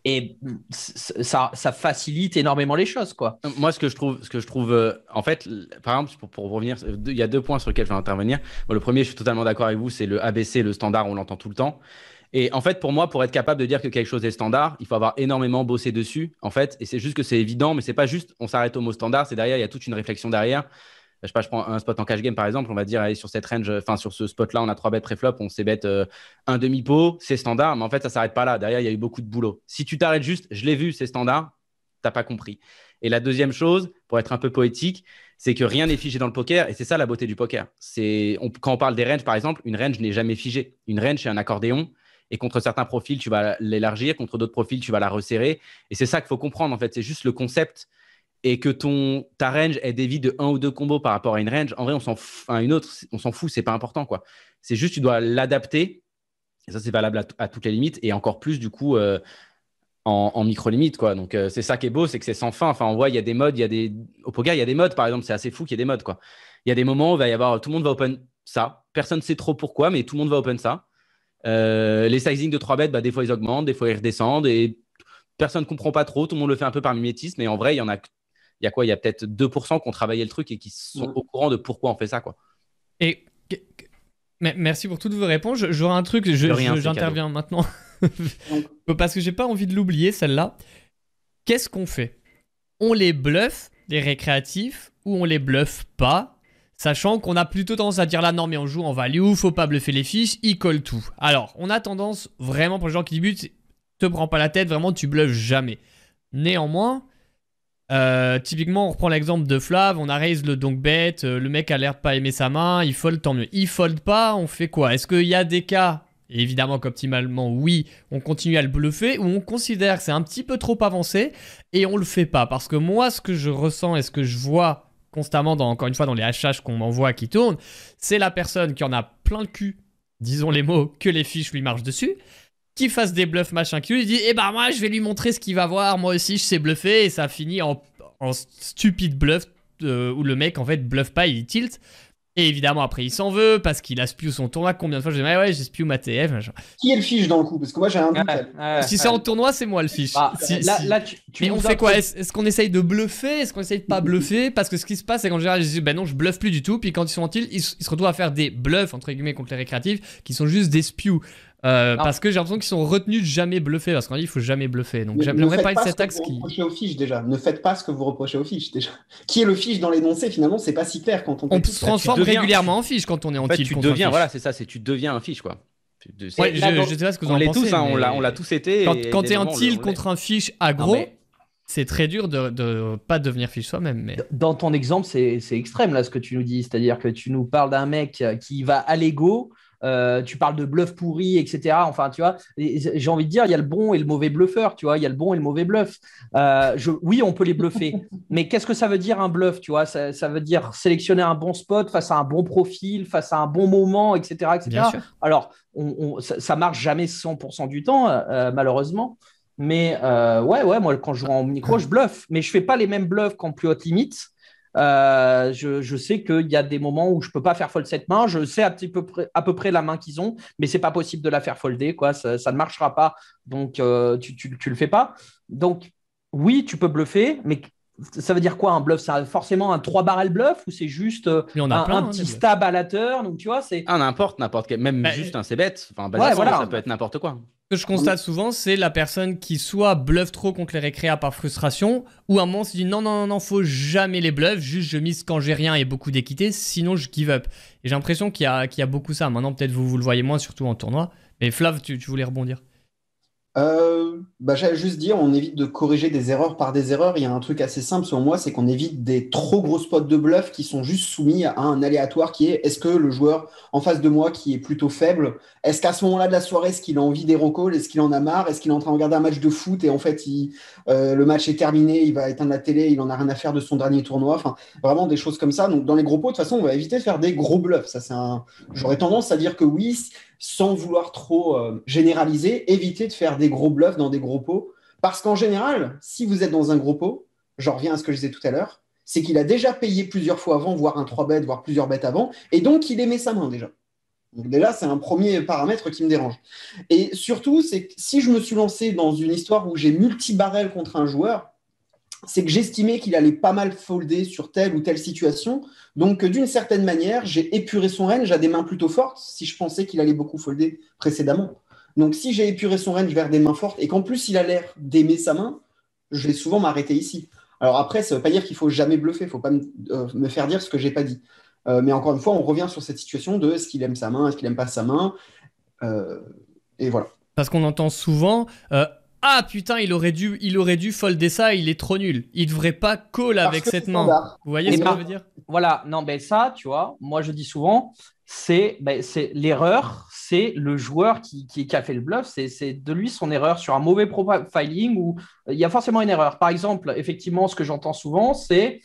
et ça, ça, facilite énormément les choses, quoi. Moi, ce que je trouve, ce que je trouve, euh, en fait, par exemple, pour, revenir, il y a deux points sur lesquels je vais intervenir. le premier, je suis totalement d'accord avec vous, c'est le ABC, le standard, on l'entend tout le temps. Et en fait, pour moi, pour être capable de dire que quelque chose est standard, il faut avoir énormément bossé dessus, en fait. Et c'est juste que c'est évident, mais c'est pas juste, on s'arrête au mot standard, c'est derrière, il y a toute une réflexion derrière je sais pas, je prends un spot en cash game par exemple, on va dire, allez, sur cette range, enfin sur ce spot-là, on a trois bêtes pré-flop, on s'est bête euh, un demi-pot, c'est standard, mais en fait, ça s'arrête pas là. Derrière, il y a eu beaucoup de boulot. Si tu t'arrêtes juste, je l'ai vu, c'est standard, t'as pas compris. Et la deuxième chose, pour être un peu poétique, c'est que rien n'est figé dans le poker, et c'est ça la beauté du poker. C'est quand on parle des ranges, par exemple, une range n'est jamais figée. Une range, c'est un accordéon. Et contre certains profils, tu vas l'élargir, contre d'autres profils, tu vas la resserrer. Et c'est ça qu'il faut comprendre, en fait. C'est juste le concept et que ton, ta range est des de un ou deux combos par rapport à une range, en vrai, on s'en une autre, on s'en fout, c'est pas important. quoi. C'est juste, tu dois l'adapter. Et ça, c'est valable à, toutes les limites et encore plus, du coup, euh, en, micro-limite. quoi. Donc, euh, c'est ça qui est beau, c'est que c'est sans fin. Enfin, on voit, il y a des modes, il y a des. Au poker, il y a des modes, par exemple, c'est assez fou qu'il y ait des modes. quoi. Il y a des moments où il va y avoir, tout le monde va open ça. Personne ne sait trop pourquoi, mais tout le monde va open ça. Euh, les sizing de 3 bêtes, bah, des fois, ils augmentent, des fois, ils redescendent et personne ne comprend pas trop. Tout le monde le fait un peu par mimétisme, mais en vrai, il y en a il y a quoi? Il y a peut-être 2% qui ont travaillé le truc et qui sont au courant de pourquoi on fait ça. Quoi. Et merci pour toutes vos réponses. J'aurai un truc, j'interviens maintenant. Parce que j'ai pas envie de l'oublier, celle-là. Qu'est-ce qu'on fait? On les bluffe, les récréatifs, ou on les bluffe pas Sachant qu'on a plutôt tendance à dire là, non, mais on joue en value, faut pas bluffer les fiches, ils collent tout. Alors, on a tendance, vraiment, pour les gens qui débutent, te prends pas la tête, vraiment, tu bluffes jamais. Néanmoins, euh, typiquement, on reprend l'exemple de Flav, on a raise le donc bet, euh, le mec a l'air de pas aimer sa main, il fold, tant mieux. Il fold pas, on fait quoi? Est-ce qu'il y a des cas, évidemment qu'optimalement oui, on continue à le bluffer, ou on considère que c'est un petit peu trop avancé et on le fait pas? Parce que moi, ce que je ressens et ce que je vois constamment, dans, encore une fois, dans les HH qu'on m'envoie qui tournent, c'est la personne qui en a plein le cul, disons les mots, que les fiches lui marchent dessus, qui fasse des bluffs machin qui lui dit eh ben moi je vais lui montrer ce qu'il va voir. Moi aussi je sais bluffer. Et ça finit en, en stupide bluff euh, où le mec en fait bluffe pas il tilt. Et évidemment après il s'en veut parce qu'il a spew son tournoi. Combien de fois je dis ouais j'ai spew ma TF qui est le fiche dans le coup? Parce que moi j'ai un doute si c'est en tournoi c'est moi le fiche. Bah, là, tu, Mais on fait quoi? est-ce qu'on essaye de bluffer? Est-ce qu'on essaye de pas bluffer? Parce que ce qui se passe c'est qu'en général je dis ben non je bluffe plus du tout. Puis quand ils sont en tilt ils, se retrouvent à faire des bluffs entre guillemets contre les récréatifs qui sont juste des spews euh, parce que j'ai l'impression qu'ils sont retenus de jamais bluffer. Parce qu'on dit il faut jamais bluffer. Donc j'aimerais parler de cet axe qui. Reprochez aux fiches déjà. Ne faites pas ce que vous reprochez aux fiches déjà. Qui est le fiche dans l'énoncé finalement C'est pas si clair quand on. On se transforme régulièrement en fiche quand on est en, en fait, Tu deviens, voilà, c'est ça. C'est tu deviens un fiche quoi. Ouais, je, sais pas ce que vous on en pensez. Tous, hein, on l'a tous été. Quand, quand tu es en tilt contre un fiche aggro, c'est très dur de, de pas devenir fiche soi-même. Mais... Dans ton exemple, c'est extrême là ce que tu nous dis. C'est-à-dire que tu nous parles d'un mec qui va à l'ego euh, tu parles de bluff pourri, etc. Enfin, tu vois, j'ai envie de dire, il y a le bon et le mauvais bluffeur, tu vois, il y a le bon et le mauvais bluff. Euh, oui, on peut les bluffer, mais qu'est-ce que ça veut dire un bluff, tu vois? Ça, veut dire sélectionner un bon spot face à un bon profil, face à un bon moment, etc. etc. Alors, ça, marche jamais 100% du temps, euh, malheureusement. Mais ouais, ouais, moi, quand je joue en micro, je bluffe, mais je fais pas les mêmes bluffs qu'en plus haute limite. Euh, je, sais qu'il y a des moments où je peux pas faire fold cette main. Je sais à, peu près, à peu près la main qu'ils ont, mais c'est pas possible de la faire folder. Quoi. Ça, ne marchera pas. Donc, euh, tu, tu, le fais pas. Donc, oui, tu peux bluffer, mais ça veut dire quoi un bluff? C'est forcément un 3 barrel bluff ou c'est juste euh, un, hein, petit stab à la turn donc tu vois c'est ah, n'importe n'importe quel même bah, juste un c'est bête enfin voilà. ça peut être n'importe quoi que je constate souvent, c'est la personne qui soit bluffe trop contre les récréas par frustration, ou à un moment se dit non, non, non, non, faut jamais les bluffs, juste je mise quand j'ai rien et beaucoup d'équité, sinon je give up. Et j'ai l'impression qu'il y, a, y a beaucoup ça. Maintenant, peut-être vous, vous le voyez moins, surtout en tournoi. Mais Flav, tu, voulais rebondir euh, bah, J'allais juste dire, on évite de corriger des erreurs par des erreurs. Il y a un truc assez simple selon moi, c'est qu'on évite des trop gros spots de bluff qui sont juste soumis à un aléatoire qui est est-ce que le joueur en face de moi qui est plutôt faible, est-ce qu'à ce, moment-là de la soirée, est-ce qu'il a envie des recalls, est-ce qu'il en a marre, est-ce qu'il est en train de regarder un match de foot et en fait il, euh, le match est terminé, il va éteindre la télé, il en a rien à faire de son dernier tournoi. Enfin, vraiment des choses comme ça. Donc dans les gros pots, de toute façon, on va éviter de faire des gros bluffs. Ça, c'est. J'aurais tendance à dire que oui sans vouloir trop euh, généraliser, éviter de faire des gros bluffs dans des gros pots. Parce qu'en général, si vous êtes dans un gros pot, j'en reviens à ce que je disais tout à l'heure, c'est qu'il a déjà payé plusieurs fois avant, voire un 3 bêtes, voire plusieurs bêtes avant, et donc il aimait sa main déjà. Donc déjà, c'est un premier paramètre qui me dérange. Et surtout, c'est que si je me suis lancé dans une histoire où j'ai multi-barrel contre un joueur, c'est que j'estimais qu'il allait pas mal folder sur telle ou telle situation. Donc, d'une certaine manière, j'ai épuré son range à des mains plutôt fortes si je pensais qu'il allait beaucoup folder précédemment. Donc, si j'ai épuré son range vers des mains fortes et qu'en plus il a l'air d'aimer sa main, je vais souvent m'arrêter ici. Alors après, ça ne veut pas dire qu'il faut jamais bluffer, il ne faut pas euh, me, faire dire ce que j'ai pas dit. Euh, mais encore une fois, on revient sur cette situation de est-ce qu'il aime sa main, est-ce qu'il aime pas sa main. Euh, et voilà. Parce qu'on entend souvent, ah putain, il aurait dû, il aurait dû folder ça, il est trop nul. Il devrait pas call avec cette main. Vous voyez ce que je veux dire? Voilà, non, ben ça, tu vois, moi je dis souvent, c'est ben, l'erreur, c'est le joueur qui, qui, a fait le bluff, c'est de lui son erreur sur un mauvais profiling où il y a forcément une erreur. Par exemple, effectivement, ce que j'entends souvent, c'est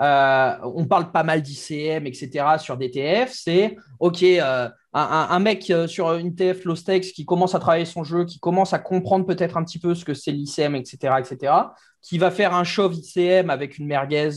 euh, on parle pas mal d'ICM, etc. sur DTF. C'est OK, euh, un, mec euh, sur une TF low stakes qui commence à travailler son jeu, qui commence à comprendre peut-être un petit peu ce que c'est l'ICM, etc., etc., qui va faire un shove ICM avec une merguez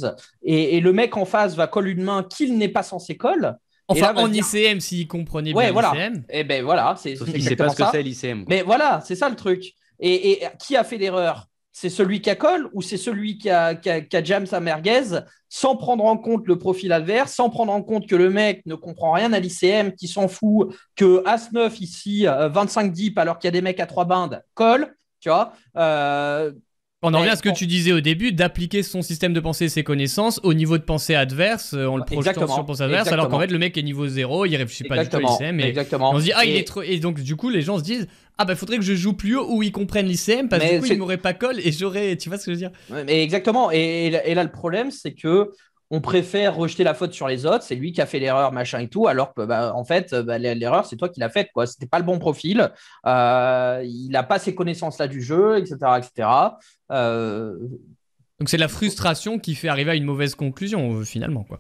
et, le mec en face va coller une main qu'il n'est pas censé coller. Enfin, en ICM, s'il comprenait bien voilà. l'ICM. Et eh ben voilà, c'est. Il sait pas ce que c'est l'ICM. Mais voilà, c'est ça le truc. Et, et qui a fait l'erreur? C'est celui qui a colle ou c'est celui qui a, qui, jam sa merguez sans prendre en compte le profil adverse, sans prendre en compte que le mec ne comprend rien à l'ICM, qui s'en fout, que As-9 ici, 25 euh, deep alors qu'il y a des mecs à 3 bandes, colle, tu vois. Euh, on en revient à ce que tu disais au début, d'appliquer son système de pensée et ses connaissances au niveau de pensée adverse, euh, en le projetant sur pensée adverse, alors qu'en fait le mec est niveau 0, il réfléchit pas du tout à l'ICM. Exactement. On se dit, ah, il est trop. Et donc, du coup, les gens se disent, ah, bah, faudrait que je joue plus haut où ils comprennent l'ICM, parce que du coup, ils m'auraient pas colle et j'aurais. Tu vois ce que je veux dire? Mais Exactement. Et, et, là, le problème, c'est que on préfère rejeter la faute sur les autres, c'est lui qui a fait l'erreur, machin et tout, alors que bah, en fait, bah, l'erreur, c'est toi qui l'as faite, quoi. C'était pas le bon profil, euh, il n'a pas ces connaissances-là du jeu, etc. etc. Euh, Donc c'est la frustration qui fait arriver à une mauvaise conclusion, finalement, quoi.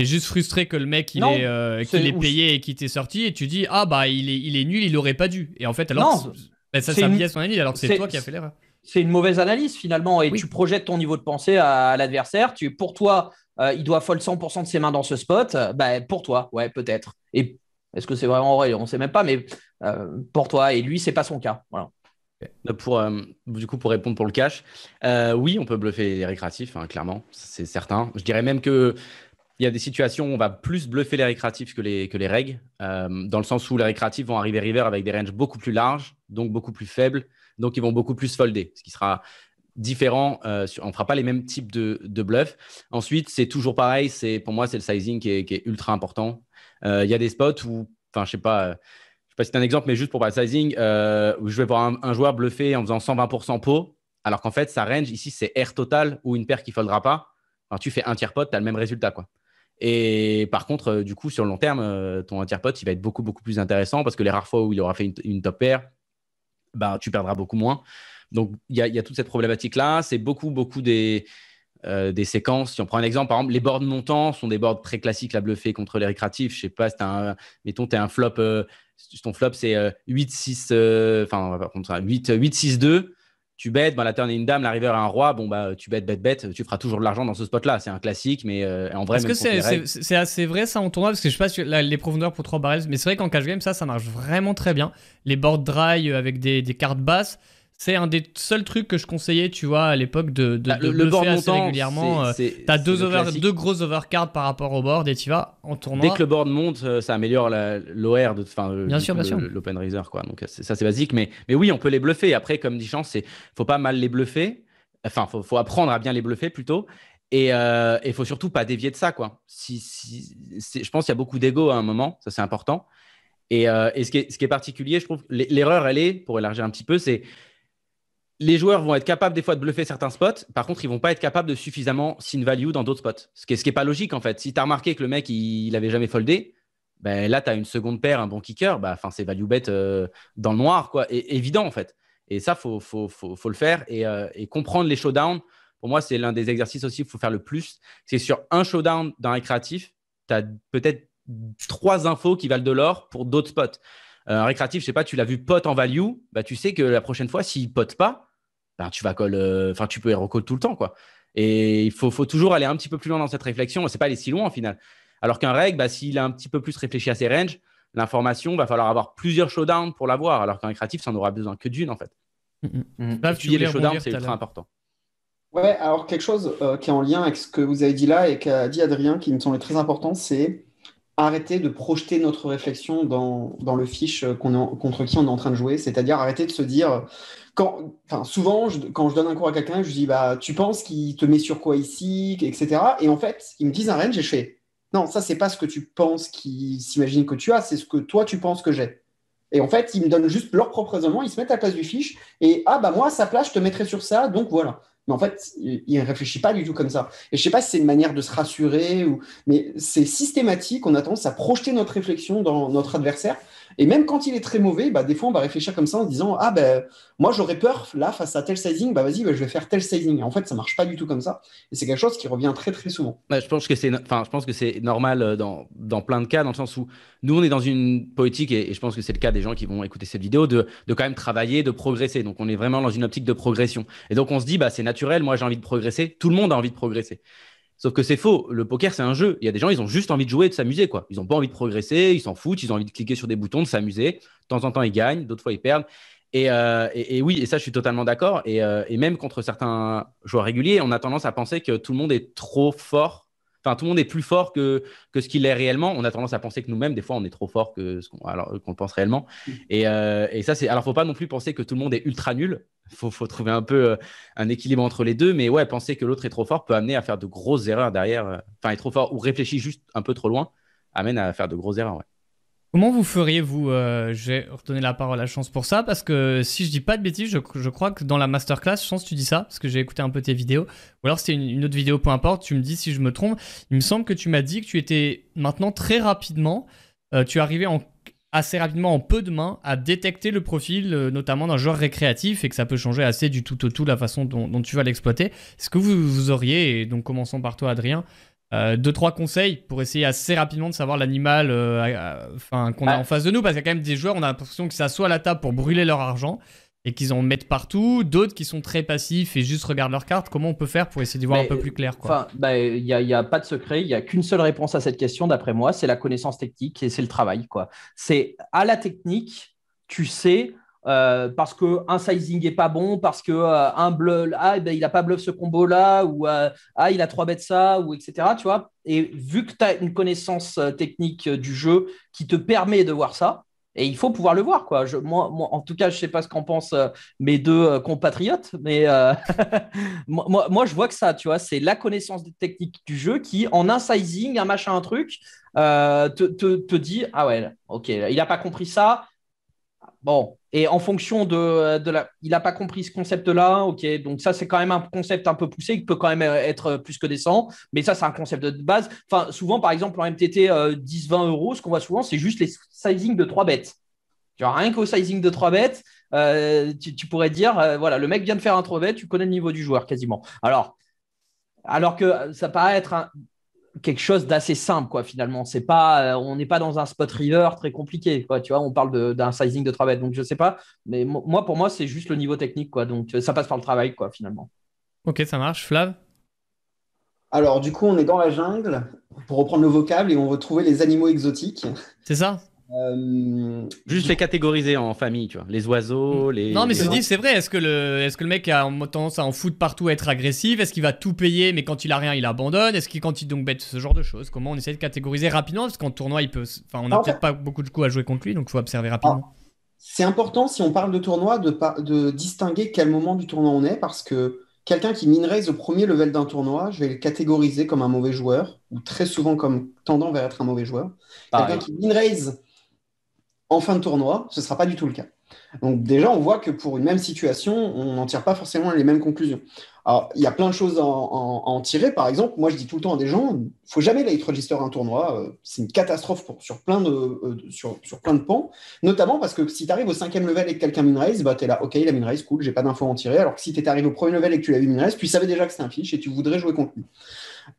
T'es juste frustré que le mec il est, euh, est, payé et qu'il t'est sorti et tu dis ah bah il est, il est nul, il aurait pas dû. Et en fait alors non, bah, ça, ça une... son analyse alors que c'est toi qui as fait l'erreur c'est une mauvaise analyse finalement et tu projettes ton niveau de pensée à, l'adversaire. Tu, pour toi, euh, il doit fold 100% de ses mains dans ce spot. Bah, pour toi, ouais, peut-être. Et est-ce que c'est vraiment vrai? On ne sait même pas, mais euh, pour toi et lui, c'est pas son cas. Voilà. Pour, euh, du coup, pour répondre pour le cash, oui, on peut bluffer les récréatifs, hein, clairement, c'est certain. Je dirais même que il y a des situations où on va plus bluffer les récréatifs que les, que les règles, dans le sens où les récréatifs vont arriver river avec des ranges beaucoup plus larges, donc beaucoup plus faibles, donc ils vont beaucoup plus folder, ce qui sera différent. Euh, on ne fera pas les mêmes types de, de bluffs. Ensuite, c'est toujours pareil. C'est pour moi, c'est le sizing qui est, ultra important. Euh, il y a des spots où, enfin, je sais pas. Euh, sais pas si c'est un exemple, mais juste pour parler sizing, où je vais voir un, joueur bluffer en faisant 120% pot, alors qu'en fait, sa range ici, c'est air total ou une paire qui foldera pas. Alors, tu fais un tiers pot, tu as le même résultat. Quoi. Et par contre, du coup, sur le long terme, ton un tiers pot, il va être beaucoup, beaucoup plus intéressant parce que les rares fois où il aura fait une, top pair, bah, tu perdras beaucoup moins. Donc, il y, a toute cette problématique-là. C'est beaucoup, beaucoup des, euh, des séquences. Si on prend un exemple, par exemple, les boards montants sont des boards très classiques à bluffer contre les récréatifs. Je sais pas, c'est un, mettons, tu as un flop, euh, ton flop c'est 8-6, euh, enfin, 8-6-2. Tu bêtes, bah, la turn est une dame, la river est un roi, bon, bah, tu bêtes, bête, bête, tu feras toujours de l'argent dans ce spot-là. C'est un classique, mais en vrai. Est-ce que c'est assez vrai ça en tournoi Parce que je sais pas sur les profondeurs pour 3 barrels, mais c'est vrai qu'en cash game, ça, ça marche vraiment très bien. Les boards dry avec des, des cartes basses c'est un des seuls trucs que je conseillais, tu vois, à l'époque de, de, bah, le, board assez régulièrement. Euh, t'as deux, over, deux gros overcards par rapport au board et tu vas en tournoi. Dès que le board monte, euh, ça améliore l'OR de, enfin, l'open raiser, quoi. Donc ça c'est basique, mais, mais oui, on peut les bluffer. Après, comme dit Chance, c'est faut pas mal les bluffer. Enfin, faut, faut apprendre à bien les bluffer plutôt. Et il euh, ne faut surtout pas dévier de ça, quoi. Si, si je pense qu'il y a beaucoup d'ego à un moment, ça c'est important. Et, euh, et ce, qui est, ce, qui est, particulier, je trouve, l'erreur, elle est, pour élargir un petit peu, c'est les joueurs vont être capables des fois de bluffer certains spots. Par contre, ils vont pas être capables de suffisamment sin value dans d'autres spots. Ce qui n'est pas logique en fait. Si tu as remarqué que le mec, il n'avait jamais foldé, ben, là, tu as une seconde paire, un bon kicker, bah, c'est value bet euh, dans le noir, quoi. Évident en fait. Et ça, il faut, faut, faut, le faire et, euh, et, comprendre les showdowns. Pour moi, c'est l'un des exercices aussi qu'il faut faire le plus. C'est sur un showdown d'un récréatif, tu as peut-être trois infos qui valent de l'or pour d'autres spots. Euh, un récréatif, je sais pas, tu l'as vu pot en value, bah, tu sais que la prochaine fois, s'il pote pas, ben, tu vas call, euh, enfin, tu peux y recall tout le temps, quoi. Et il faut, faut, toujours aller un petit peu plus loin dans cette réflexion. C'est pas aller si loin au final. Alors qu'un reg, bah, s'il a un petit peu plus réfléchi à ses ranges, l'information va falloir avoir plusieurs showdowns pour l'avoir. Alors qu'un récréatif, ça n'aura besoin que d'une en fait. Mm -hmm. les showdowns, c'est ultra important. Ouais, alors quelque chose euh, qui est en lien avec ce que vous avez dit là et qu'a dit Adrien, qui me semble très important, c'est arrêter de projeter notre réflexion dans, dans le fiche contre qui on est en train de jouer. C'est-à-dire arrêter de se dire, quand, souvent, quand je donne un cours à quelqu'un, je dis, bah, tu penses qu'il te met sur quoi ici, etc. Et en fait, ils me disent un range et je non, ça, c'est pas ce que tu penses qu'ils s'imaginent que tu as, c'est ce que toi, tu penses que j'ai. Et en fait, ils me donnent juste leur propre raisonnement, ils se mettent à la place du fiche, et ah, bah, moi, à sa place, je te mettrais sur ça, donc voilà. Mais en fait, il ne réfléchit pas du tout comme ça. Et je ne sais pas si c'est une manière de se rassurer, mais c'est systématique. On a tendance à projeter notre réflexion dans notre adversaire. Et même quand il est très mauvais, bah, des fois, on va réfléchir comme ça en disant Ah, ben, moi, j'aurais peur, là, face à tel sizing, bah, vas-y, bah, je vais faire tel sizing. Et en fait, ça marche pas du tout comme ça. Et c'est quelque chose qui revient très, très souvent. je pense que c'est enfin, je pense que c'est normal euh, dans, dans, plein de cas, dans le sens où nous, on est dans une politique, et, je pense que c'est le cas des gens qui vont écouter cette vidéo, de, de, quand même travailler, de progresser. Donc, on est vraiment dans une optique de progression. Et donc, on se dit bah, C'est naturel, moi, j'ai envie de progresser. Tout le monde a envie de progresser. Sauf que c'est faux. Le poker, c'est un jeu. Il y a des gens, ils ont juste envie de jouer et de s'amuser. quoi. Ils n'ont pas envie de progresser, ils s'en foutent, ils ont envie de cliquer sur des boutons, de s'amuser. De temps en temps, ils gagnent, d'autres fois, ils perdent. Et, euh, oui, et ça, je suis totalement d'accord. Euh, et, même contre certains joueurs réguliers, on a tendance à penser que tout le monde est trop fort. Enfin, tout le monde est plus fort que, que ce qu'il est réellement. On a tendance à penser que nous-mêmes, des fois, on est trop fort que ce qu'on qu'on pense réellement. Mmh. Et, euh, et ça, c'est. Alors, faut pas non plus penser que tout le monde est ultra nul faut, faut trouver un peu euh, un équilibre entre les deux. Mais ouais, penser que l'autre est trop fort peut amener à faire de grosses erreurs derrière. Euh, enfin, est trop fort ou réfléchit juste un peu trop loin amène à faire de grosses erreurs. Ouais. Comment vous feriez, vous euh, J'ai redonné la parole à Chance pour ça, parce que si je dis pas de bêtises, je, je crois que dans la masterclass, Chance, tu dis ça, parce que j'ai écouté un peu tes vidéos, ou alors c'était une, autre vidéo, peu importe, tu me dis si je me trompe. Il me semble que tu m'as dit que tu étais maintenant très rapidement, tu arrivais assez rapidement en peu de mains à détecter le profil euh, notamment d'un joueur récréatif et que ça peut changer assez du tout au tout la façon dont, tu vas l'exploiter. Est-ce que vous, auriez, et donc commençons par toi Adrien, euh, deux trois conseils pour essayer assez rapidement de savoir l'animal euh, enfin qu'on a en face de nous parce qu'il y a quand même des joueurs on a l'impression que ça soit à la table pour brûler leur argent et qu'ils en mettent partout, d'autres qui sont très passifs et juste regardent leurs cartes. Comment on peut faire pour essayer de voir un peu plus clair Enfin, bah, il n'y a, y a, pas de secret, il n'y a qu'une seule réponse à cette question, d'après moi, c'est la connaissance technique et c'est le travail. quoi. C'est à la technique, tu sais, euh, parce qu'un sizing n'est pas bon, parce que euh, un bluff, ah, ben, il n'a pas bluff ce combo-là, ou euh, ah, il a trois bêtes ça, ou etc. Tu vois et vu que tu as une connaissance technique du jeu qui te permet de voir ça, et il faut pouvoir le voir, quoi. Je, moi, moi, en tout cas, je ne sais pas ce qu'en pensent euh, mes deux euh, compatriotes, mais euh, moi, moi, je vois que ça, tu vois, c'est la connaissance des techniques du jeu qui, en un sizing, un machin, un truc, te, te, te, dit Ah ouais, ok, il n'a pas compris ça, Bon, et en fonction de, la. Il n'a pas compris ce concept-là, ok. Donc, ça, c'est quand même un concept un peu poussé qui peut quand même être plus que décent. Mais ça, c'est un concept de base. Enfin, souvent, par exemple, en MTT 10-20 euros, ce qu'on voit souvent, c'est juste les sizing de 3 bêtes. Tu vois, rien qu'au sizing de 3 bêtes, euh, tu, pourrais dire euh, voilà, le mec vient de faire un 3 bêtes, tu connais le niveau du joueur quasiment. Alors, alors que ça paraît être un, quelque chose d'assez simple, quoi, finalement. C'est pas, euh, on n'est pas dans un spot river très compliqué, quoi. Tu vois, on parle d'un sizing de travail. Donc, je sais pas, mais moi, pour moi, c'est juste le niveau technique, quoi. Donc, ça passe par le travail, quoi, finalement. Ok, ça marche. Flav? Alors, du coup, on est dans la jungle, pour reprendre le vocable, et on va trouver les animaux exotiques. C'est ça? Euh, Juste les catégoriser en famille, tu vois. Les oiseaux, les. Non, mais c'est dit, c'est vrai. Est-ce que, le... Est-ce que le mec a tendance à en foutre partout, à être agressif? Est-ce qu'il va tout payer, mais quand il a rien, il abandonne? Est-ce qu'il, quand il donc bête ce genre de choses? Comment on essaie de catégoriser rapidement? Parce qu'en tournoi, il peut. Enfin, on n'a peut-être pas beaucoup de coups à jouer contre lui, donc il faut observer rapidement. C'est important, si on parle de tournoi, de, de distinguer quel moment du tournoi on est, parce que quelqu'un qui minerait au premier level d'un tournoi, je vais le catégoriser comme un mauvais joueur, ou très souvent comme tendant vers être un mauvais joueur. Quelqu'un qui min en fin de tournoi, ce ne sera pas du tout le cas. Donc déjà, on voit que pour une même situation, on n'en tire pas forcément les mêmes conclusions. Alors, il y a plein de choses à en, tirer. Par exemple, moi, je dis tout le temps à des gens, il faut jamais late register un tournoi. Euh, c'est une catastrophe pour, sur, plein de, euh, sur, plein de pans. Notamment parce que si tu arrives au cinquième level et que quelqu'un min raise, bah, tu es là, OK, il a min raise, cool, j'ai pas d'infos à en tirer. Alors que si tu es arrivé au premier level et que tu l'as vu min raise, tu savais déjà que c'était un fiche et tu voudrais jouer contre lui.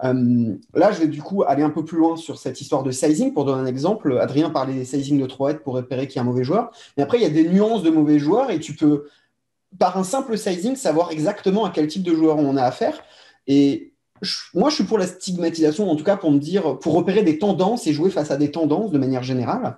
Euh, là, je vais du coup aller un peu plus loin sur cette histoire de sizing. Pour donner un exemple, Adrien parlait des sizing de 3 pour repérer qu'il y a un mauvais joueur. Mais après, il y a des nuances de mauvais joueurs et tu peux, par un simple sizing, savoir exactement à quel type de joueur on a affaire. Et moi, je suis pour la stigmatisation, en tout cas pour me dire, pour repérer des tendances et jouer face à des tendances de manière générale.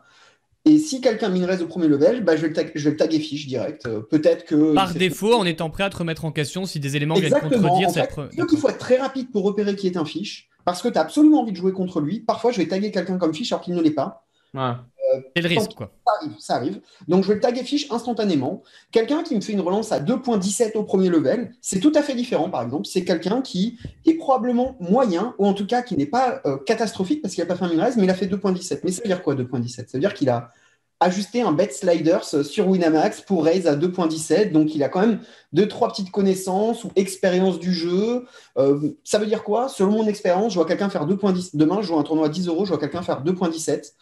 Et si quelqu'un minerait au premier level, bah, je, vais le je vais le taguer fiche direct. Euh, peut-être que. Par défaut, en étant prêt à te remettre en question si des éléments viennent contredire cette. Donc il faut être très rapide pour repérer qui est un fiche. Parce que tu as absolument envie de jouer contre lui. Parfois, je vais taguer quelqu'un comme fiche alors qu'il ne l'est pas. Ouais. C'est le risque, quoi. Ça arrive, ça arrive. Donc, je vais le taguer fiche instantanément. Quelqu'un qui me fait une relance à 2.17 au premier level, c'est tout à fait différent, par exemple. C'est quelqu'un qui est probablement moyen, ou en tout cas qui n'est pas euh, catastrophique parce qu'il n'a pas fait un min mais il a fait 2.17. Mais ça veut dire quoi, 2.17 Ça veut dire qu'il a ajusté un bet sliders sur Winamax pour raise à 2.17. Donc, il a quand même deux, trois petites connaissances ou expérience du jeu. Euh, ça veut dire quoi? Selon mon expérience, je vois quelqu'un faire 2.10. Demain, je joue un tournoi à 10 euros, je vois quelqu'un faire 2.17.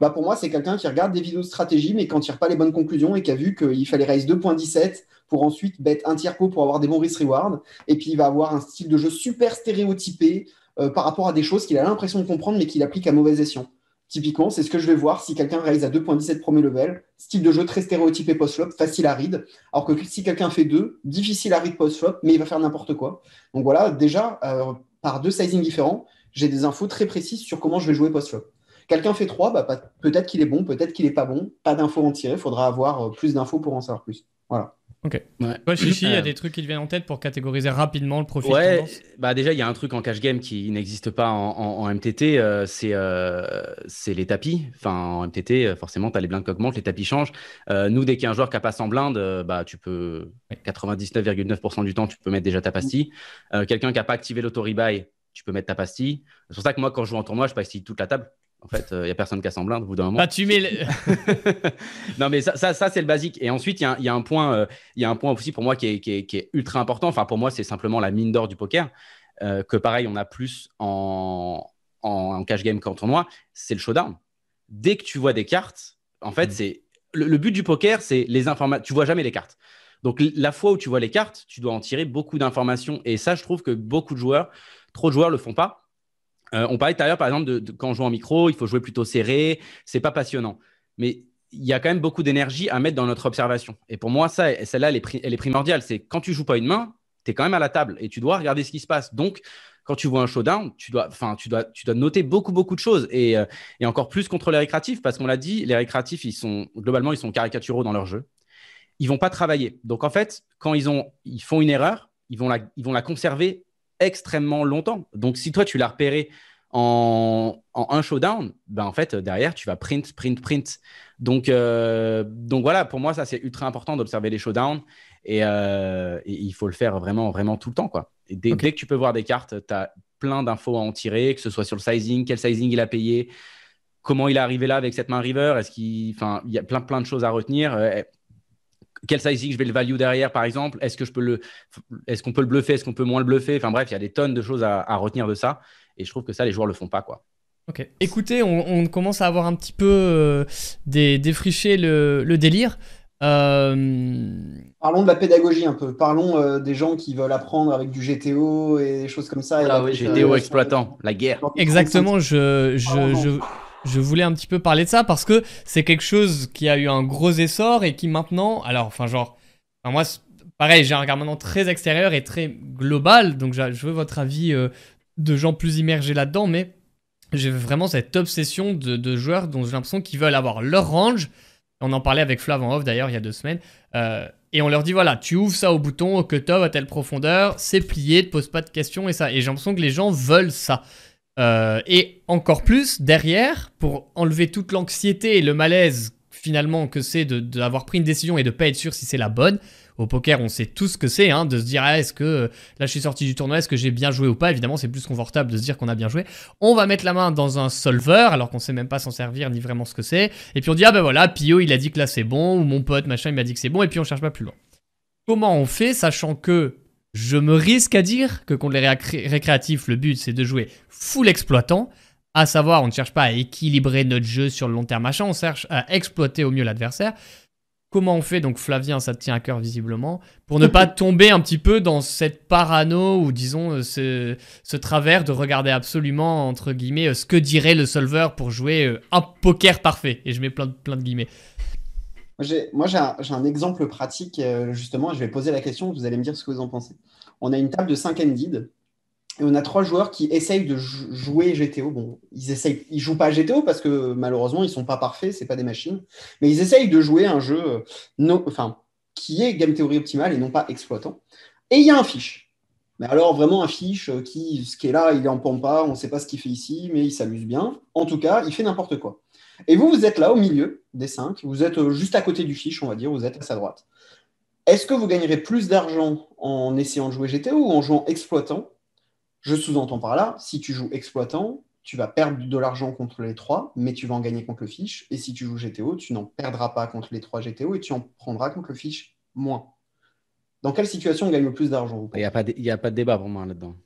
Bah pour moi, c'est quelqu'un qui regarde des vidéos de stratégie, mais qui n'en tire pas les bonnes conclusions et qui a vu qu'il fallait raise 2.17 pour ensuite bet un tiers pot pour avoir des bons risk-reward. Et puis, il va avoir un style de jeu super stéréotypé euh, par rapport à des choses qu'il a l'impression de comprendre, mais qu'il applique à mauvais escient. Typiquement, c'est ce que je vais voir si quelqu'un réalise à 2.17 premier level, style de jeu très stéréotypé post-flop, facile à read. Alors que si quelqu'un fait 2, difficile à read post-flop, mais il va faire n'importe quoi. Donc voilà, déjà, euh, par deux sizings différents, j'ai des infos très précises sur comment je vais jouer post-flop. Quelqu'un fait 3, bah, peut-être qu'il est bon, peut-être qu'il n'est pas bon. Pas d'infos en tirer, il faudra avoir euh, plus d'infos pour en savoir plus. Voilà. Ok. Ouais. Chichi, il y a euh. des trucs qui te viennent en tête pour catégoriser rapidement le profil ouais, bah déjà, il y a un truc en cash game qui n'existe pas en, MTT, euh, euh, c'est les tapis. Enfin, en MTT, forcément, tu as les blindes qui augmentent, les tapis changent. nous, dès qu'il y a un joueur qui a pas en blinde, bah, tu peux, 99,9% du temps, tu peux mettre déjà ta pastille. Quelqu'un qui n'a pas activé l'auto-rebuy, tu peux mettre ta pastille. C'est pour ça que moi, quand je joue en tournoi, je pastille toute la table. En fait, il euh, n'y a personne qui a semblin au bout d'un moment. Bah, tu mets non, mais ça, ça, c'est le basique. Et ensuite, il y, a un point, euh, il y a un point aussi pour moi qui est, qui est, ultra important. Enfin, pour moi, c'est simplement la mine d'or du poker. Euh, que pareil, on a plus en, en, cash game qu'en tournoi. C'est le showdown. Dès que tu vois des cartes, en fait, mm. c'est le, but du poker, c'est les informations. Tu vois jamais les cartes. Donc, la fois où tu vois les cartes, tu dois en tirer beaucoup d'informations. Et ça, je trouve que beaucoup de joueurs, trop de joueurs, le font pas euh, on parlait tout à l'heure, par exemple, de, quand on joue en micro, il faut jouer plutôt serré, c'est pas passionnant. Mais il y a quand même beaucoup d'énergie à mettre dans notre observation. Et pour moi, ça, celle-là, elle, est primordiale. C'est quand tu joues pas une main, tu es quand même à la table et tu dois regarder ce qui se passe. Donc, quand tu vois un showdown, tu dois, tu dois, tu dois noter beaucoup, beaucoup de choses et, euh, et encore plus contre les récréatifs parce qu'on l'a dit, les récréatifs, ils sont globalement, ils sont caricaturaux dans leur jeu. Ils vont pas travailler. Donc, en fait, quand ils, ont, ils font une erreur, ils vont la, ils vont la conserver extrêmement longtemps. Donc, si toi, tu l'as repéré en, un showdown, ben en fait, derrière, tu vas print, print, print. Donc, euh, donc voilà, pour moi, ça, c'est ultra important d'observer les showdowns euh, et, il faut le faire vraiment, vraiment tout le temps. Quoi. Et dès, que tu peux voir des cartes, tu as plein d'infos à en tirer, que ce soit sur le sizing, quel sizing il a payé, comment il est arrivé là avec cette main river, est-ce qu'il, enfin, il y a plein, plein de choses à retenir. Quel sizing je vais le value derrière, par exemple? Est-ce que je peux le, est-ce qu'on peut le bluffer? Est-ce qu'on peut moins le bluffer? Enfin bref, il y a des tonnes de choses à, retenir de ça. Et je trouve que ça, les joueurs le font pas, quoi. Ok. Écoutez, on, commence à avoir un petit peu euh, défriché le, délire. Euh, Parlons de la pédagogie un peu. Parlons euh, des gens qui veulent apprendre avec du GTO et des choses comme ça. Ah oui, GTO exploitant, la guerre. Exactement. Je, je, je voulais un petit peu parler de ça parce que c'est quelque chose qui a eu un gros essor et qui maintenant, alors, enfin, genre, moi, pareil, j'ai un regard maintenant très extérieur et très global, donc je veux votre avis euh, de gens plus immergés là-dedans, mais j'ai vraiment cette obsession de, joueurs dont j'ai l'impression qu'ils veulent avoir leur range. On en parlait avec Flav en off d'ailleurs il y a deux semaines. Euh, et on leur dit voilà, tu ouvres ça au bouton, au cut-off, à telle profondeur, c'est plié, ne pose pas de questions et ça. Et j'ai l'impression que les gens veulent ça. Euh, et encore plus, derrière, pour enlever toute l'anxiété et le malaise finalement que c'est d'avoir pris une décision et de pas être sûr si c'est la bonne, au poker, on sait tout ce que c'est, hein, de se dire ah, est-ce que là je suis sorti du tournoi, est-ce que j'ai bien joué ou pas? Évidemment, c'est plus confortable de se dire qu'on a bien joué. On va mettre la main dans un solver alors qu'on sait même pas s'en servir ni vraiment ce que c'est. Et puis on dit ah ben voilà, Pio il a dit que là c'est bon, ou mon pote machin il m'a dit que c'est bon, et puis on cherche pas plus loin. Comment on fait, sachant que je me risque à dire que contre les récréatifs, le but c'est de jouer full exploitant. À savoir, on ne cherche pas à équilibrer notre jeu sur le long terme machin, on cherche à exploiter au mieux l'adversaire. Comment on fait, donc Flavien, ça te tient à cœur visiblement, pour ne pas tomber un petit peu dans cette parano ou disons ce, ce, travers de regarder absolument, entre guillemets, ce que dirait le solver pour jouer euh, un poker parfait. Et je mets plein de, plein de guillemets. Moi, j'ai un, exemple pratique, euh, justement, je vais poser la question, vous allez me dire ce que vous en pensez. On a une table de 5 ended et on a trois joueurs qui essayent de jouer GTO. Bon, ils essayent, ils jouent pas GTO parce que malheureusement, ils sont pas parfaits, c'est pas des machines, mais ils essayent de jouer un jeu euh, enfin, qui est game théorie optimale et non pas exploitant. Et il y a un fiche. Mais alors, vraiment un fiche euh, qui, ce qui est là, il est en pompa, on ne sait pas ce qu'il fait ici, mais il s'amuse bien. En tout cas, il fait n'importe quoi. Et vous, vous êtes là au milieu des cinq, vous êtes euh, juste à côté du fiche, on va dire, vous êtes à sa droite. Est-ce que vous gagnerez plus d'argent en essayant de jouer GTO ou en jouant exploitant? Je sous-entends par là, si tu joues exploitant, tu vas perdre de l'argent contre les trois, mais tu vas en gagner contre le fiche. Et si tu joues GTO, tu n'en perdras pas contre les trois GTO et tu en prendras contre le fiche moins. Dans quelle situation on gagne le plus d'argent Il n'y a, a pas de débat pour moi là-dedans.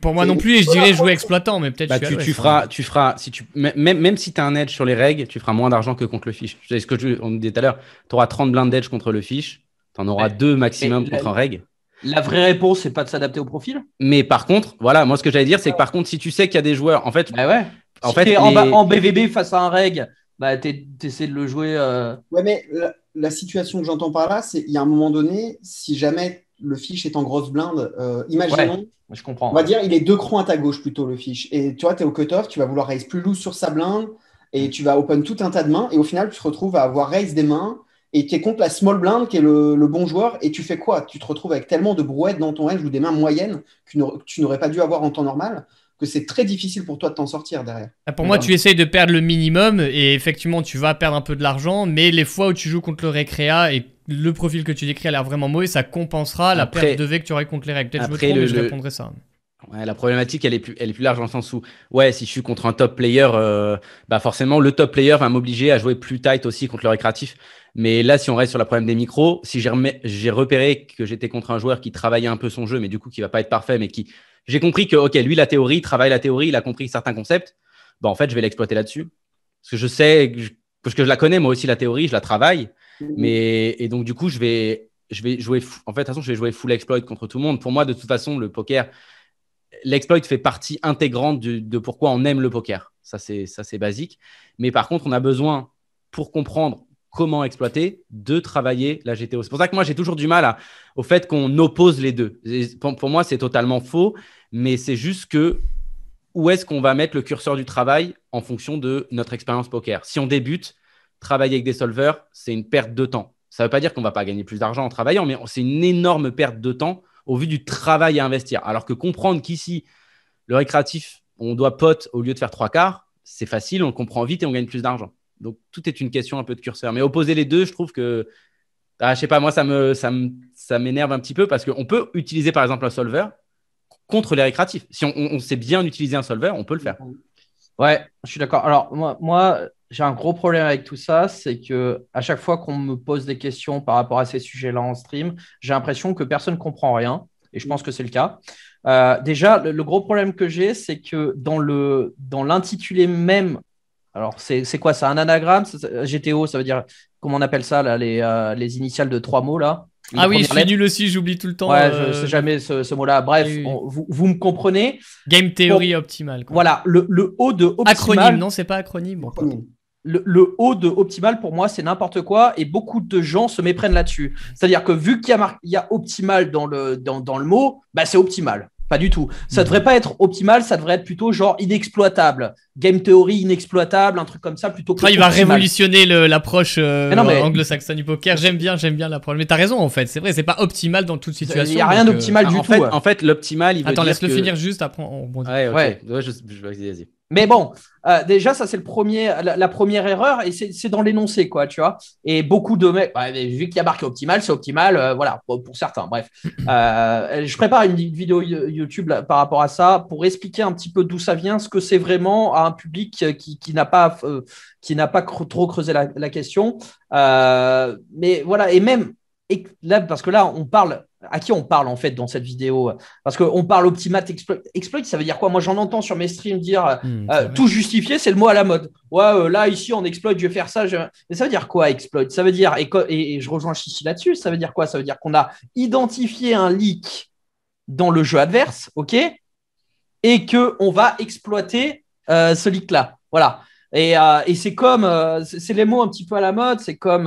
Pour moi non plus, je dirais jouer exploitant, mais peut-être bah, tu, tu, feras, tu feras, si tu, même, même si tu as un edge sur les règles, tu feras moins d'argent que contre le fiche. C'est ce que je, on disait tout à l'heure. Tu auras 30 blindes d'edge contre le fiche, tu en auras deux maximum contre un règle. La vraie réponse, c'est pas de s'adapter au profil? Mais par contre, voilà, moi ce que j'allais dire, c'est que par contre, si tu sais qu'il y a des joueurs, en fait, bah ouais. en si fait, en, BVB face à un reg, bah tu essaies de le jouer. Euh... Ouais, mais la, la situation que j'entends par là, c'est il y a un moment donné, si jamais le fiche est en grosse blinde. Euh, imaginons, je comprends. On va dire, il est deux crans à ta gauche plutôt le fiche. Et tu vois, tu es au cut-off, tu vas vouloir raise plus loose sur sa blinde et tu vas open tout un tas de mains. Et au final, tu te retrouves à avoir raise des mains et tu es contre la small blind qui est le, bon joueur. Et tu fais quoi? Tu te retrouves avec tellement de brouettes dans ton range ou des mains moyennes que tu n'aurais pas dû avoir en temps normal que c'est très difficile pour toi de t'en sortir derrière. Ah, pour moi, tu essayes de perdre le minimum et effectivement, tu vas perdre un peu de l'argent, mais les fois où tu joues contre le récréa et le profil que tu décris a l'air vraiment mauvais, ça compensera la perte de V que tu aurais contre les règles. Peut-être je me mais je répondrai ça. Ouais, la problématique, elle est, plus, elle est plus large dans le sens où, ouais, si je suis contre un top player, euh, bah forcément, le top player va m'obliger à jouer plus tight aussi contre le récréatif. Mais là, si on reste sur le problème des micros, si j'ai repéré que j'étais contre un joueur qui travaillait un peu son jeu, mais du coup, qui va pas être parfait, mais qui, j'ai compris que, ok, lui, la théorie, il travaille la théorie, il a compris certains concepts, bah, en fait, je vais l'exploiter là-dessus. Parce que je sais, parce que je la connais, moi aussi, la théorie, je la travaille. Mhm. Mais, et donc, du coup, je vais, je vais jouer, en fait, de toute façon, je vais jouer full exploit contre tout le monde. Pour moi, de toute façon, le poker, l'exploit fait partie intégrante de pourquoi on aime le poker. Ça, c'est, ça, c'est basique. Mais par contre, on a besoin, pour comprendre comment exploiter, de travailler la GTO. C'est pour ça que moi, j'ai toujours du mal au fait qu'on oppose les deux. Pour, pour moi, c'est totalement faux, mais c'est juste que où est-ce qu'on va mettre le curseur du travail en fonction de notre expérience poker? Si on débute, travailler avec des solvers, c'est une perte de temps. Ça ne veut pas dire qu'on ne va pas gagner plus d'argent en travaillant, mais c'est une énorme perte de temps au vu du travail à investir. Alors que comprendre qu'ici, le récréatif, on doit pote au lieu de faire trois quarts, c'est facile, on le comprend vite et on gagne plus d'argent. Donc tout est une question un peu de curseur. Mais opposer les deux, je trouve que, ah, je sais pas, moi ça me, ça m'énerve un petit peu parce qu'on peut utiliser par exemple un solver contre les récréatifs. Si on, sait bien utiliser un solver, on peut le faire. Ouais, je suis d'accord. Alors moi j'ai un gros problème avec tout ça, c'est que à chaque fois qu'on me pose des questions par rapport à ces sujets-là en stream, j'ai l'impression que personne ne comprend rien, et je pense que c'est le cas. Euh, déjà, le, gros problème que j'ai, c'est que dans le dans l'intitulé même, alors c'est quoi C'est un anagramme GTO, ça veut dire comment on appelle ça là, les, euh, les initiales de trois mots là? Ah oui, je suis nul aussi, j'oublie tout le temps. Ouais, je euh, sais jamais ce, mot-là. Bref, vous, vous, me comprenez. Game theory optimal. Voilà, le, le haut de optimal. Acronyme, non, c'est pas acronyme le, haut de optimal, pour moi, c'est n'importe quoi et beaucoup de gens se méprennent là-dessus. C'est-à-dire que vu qu'il y, a optimal dans le, dans, le mot, bah, c'est optimal. Pas du tout. Ça ne devrait pas être optimal, ça devrait être plutôt genre inexploitable. Game theory inexploitable, un truc comme ça plutôt que. il va révolutionner l'approche euh, anglo-saxonne du poker. J'aime bien, j'aime bien l'approche. Mais t'as raison en fait, c'est vrai, c'est pas optimal dans toute situation. Il n'y a rien d'optimal euh, du tout. en fait, l'optimal, il veut Attends, laisse-le finir juste après. On... Ouais, ouais. je, je, vas-y. Mais bon, euh, déjà, ça, c'est le premier, la, première erreur et c'est dans l'énoncé, quoi, tu vois. Et beaucoup de mecs, vu qu'il y a marqué optimal, c'est optimal, euh, voilà, pour, certains. Bref, euh, je prépare une vidéo YouTube par rapport à ça pour expliquer un petit peu d'où ça vient, ce que c'est vraiment à un public qui, qui n'a pas, qui n'a pas trop creusé la, la question. mais voilà, et même, et là, parce que là, on parle à qui on parle en fait dans cette vidéo? Parce qu'on parle optimat exploit. Exploit, ça veut dire quoi? Moi, j'en entends sur mes streams dire hmm, euh, tout justifié, c'est le mot à la mode. Ouais, euh, là, ici, on exploit, je vais faire ça. Mais ça veut dire quoi, exploit? Ça veut dire, et, et, je rejoins Chichi là-dessus, ça veut dire quoi? Ça veut dire qu'on a identifié un leak dans le jeu adverse, ok Et qu'on va exploiter euh, ce leak-là. Voilà. Euh, et, c'est comme, euh, c'est les mots un petit peu à la mode, c'est comme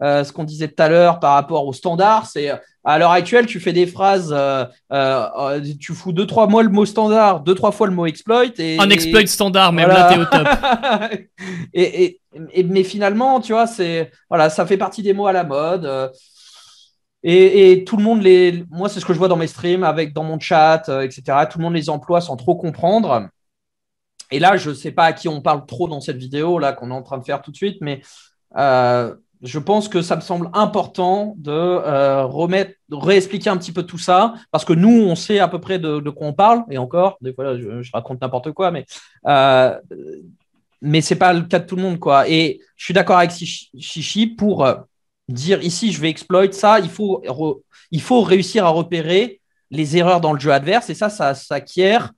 ce qu'on disait tout à l'heure par rapport au standard. C'est à l'heure actuelle, tu fais des phrases, tu fous deux, trois mois le mot standard, deux, trois fois le mot exploit. Et, Un exploit standard, même là, t'es au top. et, mais finalement, tu vois, c'est, voilà, ça fait partie des mots à la mode. Et, tout le monde les. Moi, c'est ce que je vois dans mes streams, avec dans mon chat, etc. Tout le monde les emploie sans trop comprendre. Et là, je ne sais pas à qui on parle trop dans cette vidéo là qu'on est en train de faire tout de suite, mais euh, je pense que ça me semble important de euh, remettre, réexpliquer un petit peu tout ça, parce que nous, on sait à peu près de, quoi on parle, et encore, des fois, je, raconte n'importe quoi, mais euh, mais c'est pas le cas de tout le monde, quoi. Et je suis d'accord avec Chichi pour euh, dire ici, je vais exploiter ça, il faut, il faut réussir à repérer les erreurs dans le jeu adverse, et ça, ça s'acquiert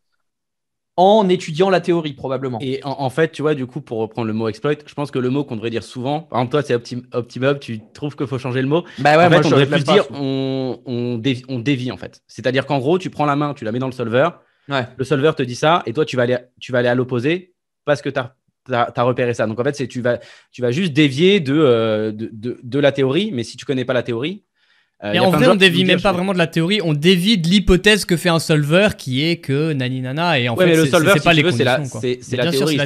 en étudiant la théorie, probablement. Et en, fait, tu vois, du coup, pour reprendre le mot exploit, je pense que le mot qu'on devrait dire souvent, par exemple, toi, c'est optimum, tu trouves qu'il faut changer le mot. Bah ouais, en fait, on devrait plus dire on, on, dévie, en fait. C'est-à-dire qu'en gros, tu prends la main, tu la mets dans le solver, le solver te dit ça, et toi, tu vas aller, tu vas aller à l'opposé parce que tu as, as, repéré ça. Donc, en fait, tu vas, tu vas juste dévier de, euh, de, de, de, la théorie, mais si tu connais pas la théorie, euh, mais en vrai, on dévie même pas vraiment de la théorie, on dévie de l'hypothèse que fait un solver qui est que nani nana et en fait, le solver, c'est pas les conditions. C'est la, théorie.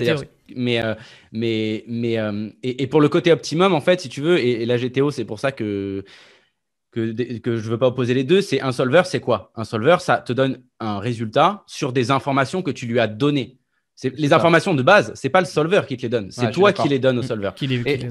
Mais, euh, mais, mais euh, et, pour le côté optimum, en fait, si tu veux, et, la GTO, c'est pour ça que, que, que je veux pas opposer les deux, c'est un solver, c'est quoi? Un solver, ça te donne un résultat sur des informations que tu lui as données. Les informations de base, c'est pas le solver qui te les donne, c'est toi qui les donnes au solver. Qui les, les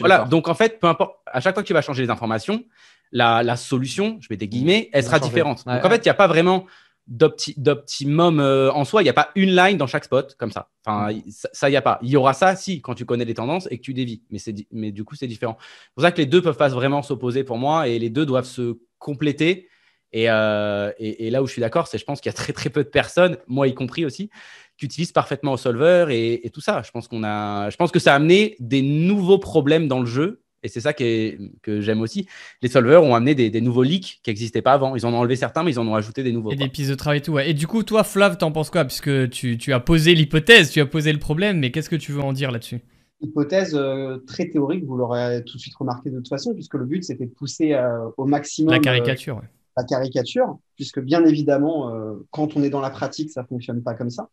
voilà, donc en fait, peu importe, à chaque fois que tu vas changer les informations, la, solution, je mets des guillemets, elle sera différente. Donc en fait, il n'y a pas vraiment d'optimum euh, en soi. Il n'y a pas une line dans chaque spot comme ça. Enfin, mm. ça, il n'y a pas. Il y aura ça si quand tu connais les tendances et que tu dévis. Mais, mais du coup, c'est différent. C'est pour ça que les deux peuvent pas vraiment s'opposer pour moi et les deux doivent se compléter. Euh, et, là où je suis d'accord, c'est je pense qu'il y a très très peu de personnes, moi y compris aussi, qui utilisent parfaitement au solver et, et tout ça. Je pense qu'on a, je pense que ça a amené des nouveaux problèmes dans le jeu et c'est ça que j'aime aussi. Les solvers ont amené des, nouveaux leaks qui n'existaient pas avant. Ils en ont enlevé certains, mais ils en ont ajouté des nouveaux. Et des pistes de travail et tout. Et du coup, toi, Flav, t'en penses quoi? Puisque tu, as posé l'hypothèse, tu as posé le problème, mais qu'est-ce que tu veux en dire là-dessus? Hypothèse euh, très théorique, vous l'aurez tout de suite remarqué de toute façon, puisque le but, c'était de pousser euh, au maximum. La euh, caricature, La caricature, puisque bien évidemment, quand on est dans la pratique, ça ne fonctionne pas comme ça.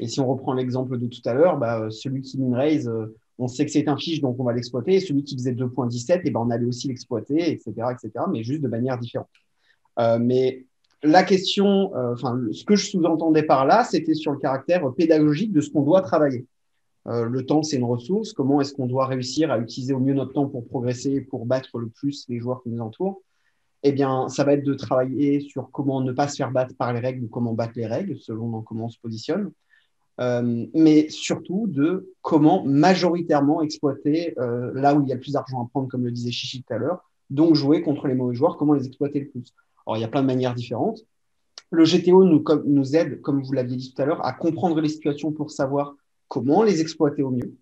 Et si on reprend l'exemple de tout à l'heure, bah, celui qui min raise on sait que c'est un fiche, donc on va l'exploiter. Et celui qui faisait 2.17, et eh ben, on allait aussi l'exploiter, etc., etc., mais juste de manière différente. Euh, mais la question, euh, enfin, ce que je sous-entendais par là, c'était sur le caractère pédagogique de ce qu'on doit travailler. Euh, le temps, c'est une ressource. Comment est-ce qu'on doit réussir à utiliser au mieux notre temps pour progresser, pour battre le plus les joueurs qui nous entourent? Eh bien, ça va être de travailler sur comment ne pas se faire battre par les règles ou comment battre les règles, selon comment on se positionne. Euh, mais surtout de comment majoritairement exploiter euh, là où il y a le plus d'argent à prendre, comme le disait Chichi tout à l'heure, donc jouer contre les mauvais joueurs, comment les exploiter le plus. Alors, il y a plein de manières différentes. Le GTO nous, nous aide, comme vous l'aviez dit tout à l'heure, à comprendre les situations pour savoir comment les exploiter au mieux.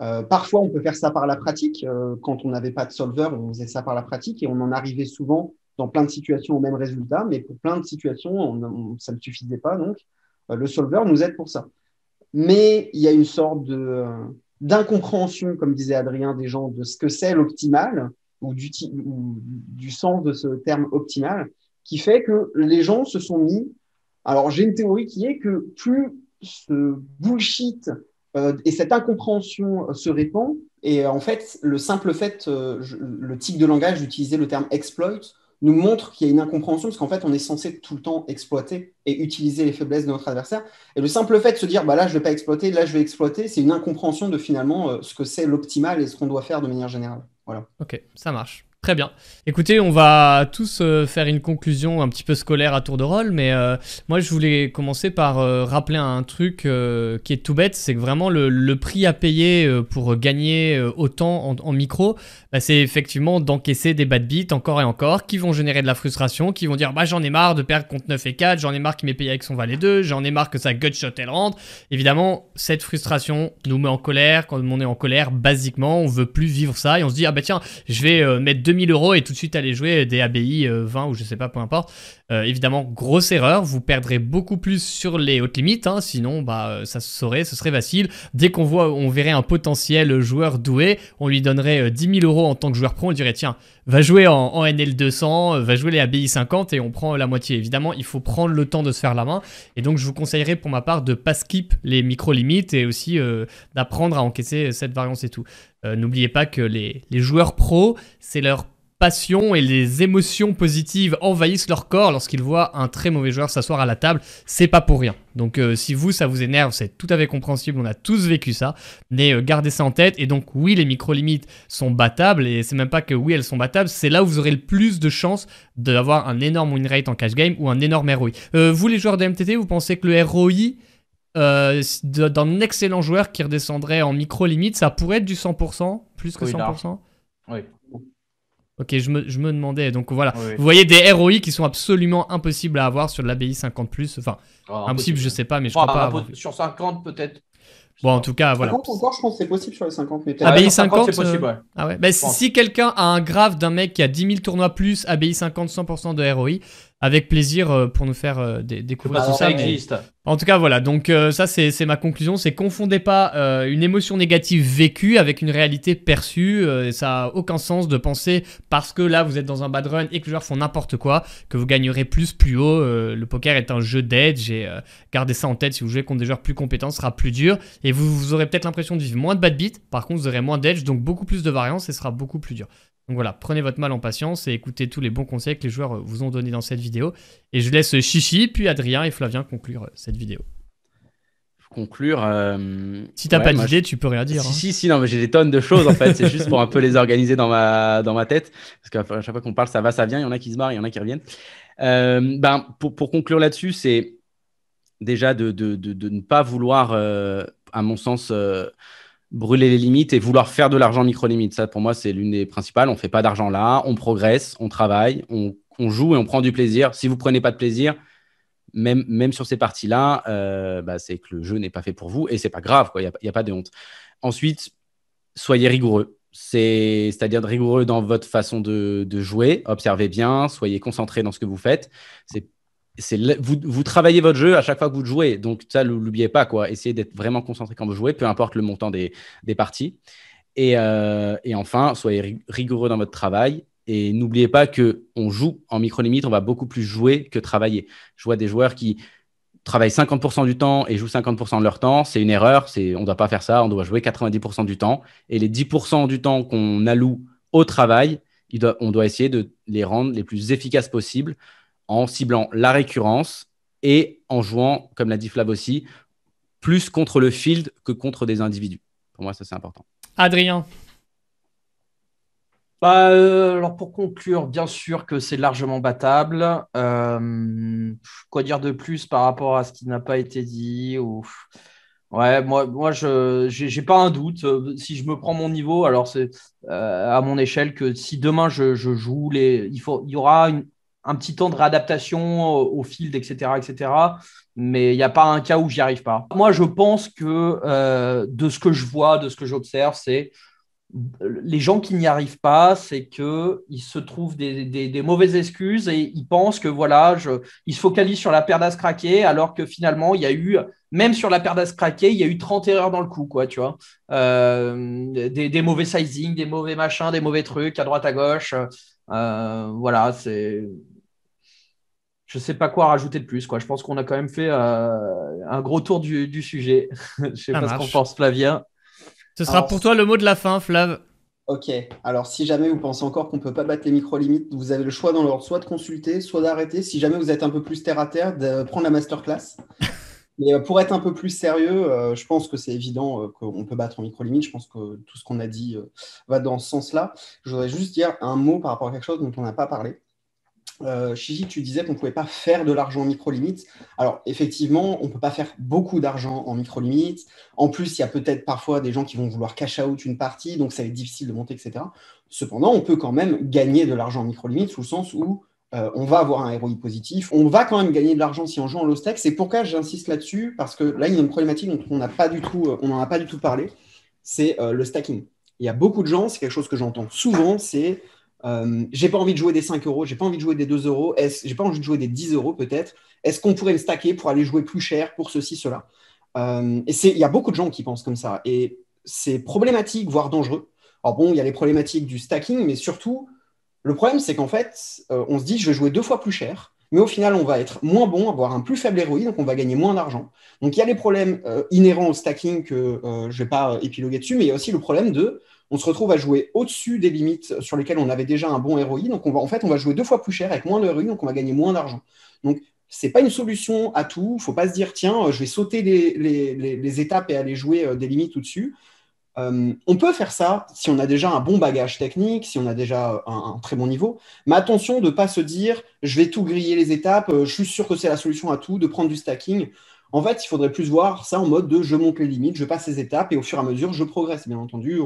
Euh, parfois, on peut faire ça par la pratique. quand on n'avait pas de solver, on faisait ça par la pratique et on en arrivait souvent dans plein de situations au même résultat, mais pour plein de situations, ça ne suffisait pas. Donc, le solver nous aide pour ça mais il y a une sorte de, d'incompréhension, comme disait Adrien, des gens de ce que c'est l'optimal ou du, du sens de ce terme optimal, qui fait que les gens se sont mis. Alors, j'ai une théorie qui est que plus ce bullshit euh, et cette incompréhension se répand, et en fait, le simple fait, euh, le type de langage d'utiliser le terme exploit nous montre qu'il y a une incompréhension, parce qu'en fait, on est censé tout le temps exploiter et utiliser les faiblesses de notre adversaire. Et le simple fait de se dire, bah là, je ne vais pas exploiter, là, je vais exploiter, c'est une incompréhension de finalement euh, ce que c'est l'optimal et ce qu'on doit faire de manière générale. Voilà. Ok, ça marche. Très bien. Écoutez, on va tous euh, faire une conclusion un petit peu scolaire à tour de rôle, mais euh, moi je voulais commencer par euh, rappeler un truc qui est tout bête, c'est que vraiment le, prix à payer pour gagner autant en, micro, bah, c'est effectivement d'encaisser des bad beats encore et encore, qui vont générer de la frustration, qui vont dire bah j'en ai marre de perdre contre 9 et 4, j'en ai marre qu'il m'ait payé avec son valet 2, j'en ai marre que sa gutshot elle rentre. Évidemment, cette frustration nous met en colère, quand on est en colère, basiquement, on veut plus vivre ça et on se dit ah bah tiens, je vais mettre 2000 euros et tout de suite aller jouer des ABI 20 euh, ou je sais pas, peu importe. Euh, évidemment, grosse erreur, vous perdrez beaucoup plus sur les hautes limites, hein, sinon bah, euh, ça se saurait, ce serait facile. Dès qu'on voit, on verrait un potentiel joueur doué, on lui donnerait 10 000 euros en tant que joueur pro, on dirait tiens, va jouer en, NL 200, va jouer les ABI 50 et on prend la moitié. Évidemment, il faut prendre le temps de se faire la main, et donc je vous conseillerais pour ma part de pas skip les micro-limites et aussi d'apprendre à encaisser cette variance et tout. N'oubliez pas que les, les joueurs pros, c'est leur passion et les émotions positives envahissent leur corps lorsqu'ils voient un très mauvais joueur s'asseoir à la table. C'est pas pour rien. Donc euh, si vous, ça vous énerve, c'est tout à fait compréhensible. On a tous vécu ça. Mais euh, gardez ça en tête. Et donc oui, les micro-limites sont battables. Et c'est même pas que oui, elles sont battables. C'est là où vous aurez le plus de chances d'avoir un énorme win rate en cash game ou un énorme ROI. Euh, vous, les joueurs de MTT, vous pensez que le ROI d'un excellent joueur qui redescendrait en micro-limite, ça pourrait être du 100%, plus que 100% Oui. Ok, je me, je me, demandais. Donc voilà, vous voyez des ROI qui sont absolument impossibles à avoir sur l'ABI 50. Enfin, oh, impossible, je sais pas, mais je crois pas. Sur 50, peut-être. Bon, en tout cas, voilà. 50 encore, je pense que c'est possible sur les 50. Mais ABI 50, c'est possible, ouais. Ah ouais. Bah, si quelqu'un a un graphe d'un mec qui a 10 000 tournois plus, ABI 50, 100% de ROI, avec plaisir euh, pour nous faire euh, découvrir tout ça. Ça existe. En tout cas, voilà. Donc euh, ça, c'est ma conclusion. C'est confondez pas une émotion négative vécue avec une réalité perçue. ça a aucun sens de penser parce que là, vous êtes dans un bad run et que les joueurs font n'importe quoi que vous gagnerez plus plus haut. le poker est un jeu d'edge et gardez ça en tête. Si vous jouez contre des joueurs plus compétents, ce sera plus dur et vous, vous aurez peut-être l'impression de vivre moins de bad beat. Par contre, vous aurez moins d'edge, donc beaucoup plus de variance et ce sera beaucoup plus dur. Donc voilà, prenez votre mal en patience et écoutez tous les bons conseils que les joueurs vous ont donnés dans cette vidéo. Et je laisse Chichi, puis Adrien et Flavien conclure euh, cette vidéo. Conclure. Euh... Si t'as pas d'idée, tu peux rien dire. Si, hein. si, si, non, mais j'ai des tonnes de choses en fait. C'est juste pour un peu les organiser dans ma, dans ma tête. Parce qu'à chaque fois qu'on parle, ça va, ça vient. Il y en a qui se marrent, il y en a qui reviennent. Euh, ben, pour, pour, conclure là-dessus, c'est déjà de, de, de, ne pas vouloir, euh, à mon sens, brûler les limites et vouloir faire de l'argent micro-limite. Ça, pour moi, c'est l'une des principales. On ne fait pas d'argent là, on progresse, on travaille, on, joue et on prend du plaisir. Si vous ne prenez pas de plaisir, même, même sur ces parties-là, euh, bah, c'est que le jeu n'est pas fait pour vous et c'est pas grave, il n'y a, pas de honte. Ensuite, soyez rigoureux. C'est-à-dire rigoureux dans votre façon de, de, jouer, observez bien, soyez concentré dans ce que vous faites. C'est vous, travaillez votre jeu à chaque fois que vous jouez. Donc, ça, n'oubliez pas. Quoi. Essayez d'être vraiment concentré quand vous jouez, peu importe le montant des, parties. Euh, et, enfin, soyez rigoureux dans votre travail. Et n'oubliez pas qu'on joue en micro-limite, on va beaucoup plus jouer que travailler. Je vois des joueurs qui travaillent 50% du temps et jouent 50% de leur temps. C'est une erreur. On ne doit pas faire ça. On doit jouer 90% du temps. Et les 10% du temps qu'on alloue au travail, on doit essayer de les rendre les plus efficaces possibles en ciblant la récurrence et en jouant, comme l'a dit Flav aussi, plus contre le field que contre des individus. Pour moi, ça c'est important. Adrien bah, euh, alors pour conclure, bien sûr que c'est largement battable. Euh, quoi dire de plus par rapport à ce qui n'a pas été dit ou... Ouais, moi, moi je n'ai pas un doute. Si je me prends mon niveau, alors c'est euh, à mon échelle que si demain je, je joue, les, il, faut, il y aura une, un petit temps de réadaptation au, field, etc., etc. Mais il n'y a pas un cas où j'y arrive pas. Moi, je pense que euh, de ce que je vois, de ce que j'observe, c'est les gens qui n'y arrivent pas, c'est qu'ils se trouvent des, mauvaises excuses et ils pensent que voilà, je, ils se focalisent sur la paire d'as craquée, alors que finalement, il y a eu, même sur la paire d'as craquée, il y a eu 30 erreurs dans le coup, quoi, tu vois. Euh, des, mauvais sizing, des mauvais machins, des mauvais trucs à droite, à gauche. Euh, voilà, c'est je ne sais pas quoi rajouter de plus. Quoi. Je pense qu'on a quand même fait euh, un gros tour du, sujet. je ne sais pas ce qu'on pense, Flavien. Ce sera pour toi le mot de la fin, Flav. Ok, alors si jamais vous pensez encore qu'on ne peut pas battre les micro-limites, vous avez le choix dans l'ordre soit de consulter, soit d'arrêter. Si jamais vous êtes un peu plus terre à terre, de prendre la masterclass. Mais euh, pour être un peu plus sérieux, euh, je pense que c'est évident euh, qu'on peut battre en micro-limite. Je pense que tout ce qu'on a dit va dans ce sens-là. Je voudrais juste dire un mot par rapport à quelque chose dont on n'a pas parlé. Euh, tu disais qu'on ne pouvait pas faire de l'argent en micro-limite. Alors, effectivement, on ne peut pas faire beaucoup d'argent en micro-limite. En plus, il y a peut-être parfois des gens qui vont vouloir cash out une partie, donc ça va être difficile de monter, etc. Cependant, on peut quand même gagner de l'argent en micro-limite, sous le sens où euh, on va avoir un ROI positif. On va quand même gagner de l'argent si on joue en low stack. C'est pourquoi j'insiste là-dessus, parce que là, il y a une problématique dont on n'en euh, a pas du tout parlé, c'est euh, le stacking. Il y a beaucoup de gens, c'est quelque chose que j'entends souvent, c'est euh, j'ai pas envie de jouer des 5 euros, j'ai pas envie de jouer des 2 euros, j'ai pas envie de jouer des 10 euros peut-être. Est-ce qu'on pourrait me stacker pour aller jouer plus cher pour ceci, cela? Euh, Et il y a beaucoup de gens qui pensent comme ça. Et c'est problématique, voire dangereux. Alors bon, il y a les problématiques du stacking, mais surtout, le problème, c'est qu'en fait, euh, on se dit, je vais jouer deux fois plus cher, mais au final, on va être moins bon, avoir un plus faible ROI, donc on va gagner moins d'argent. Donc il y a les problèmes inhérents au stacking que je vais pas épiloguer dessus, mais il y a aussi le problème de on se retrouve à jouer au-dessus des limites sur lesquelles on avait déjà un bon ROI. Donc, on va, en fait, on va jouer deux fois plus cher avec moins de ROI, donc on va gagner moins d'argent. Donc, ce n'est pas une solution à tout. Il faut pas se dire, tiens, je vais sauter les, étapes et aller jouer euh, des limites au-dessus. Euh, on peut faire ça si on a déjà un bon bagage technique, si on a déjà un, très bon niveau. Mais attention de ne pas se dire, je vais tout griller les étapes, euh, je suis sûr que c'est la solution à tout, de prendre du stacking. En fait, il faudrait plus voir ça en mode de je monte les limites, je passe les étapes et au fur et à mesure, je progresse. Bien entendu,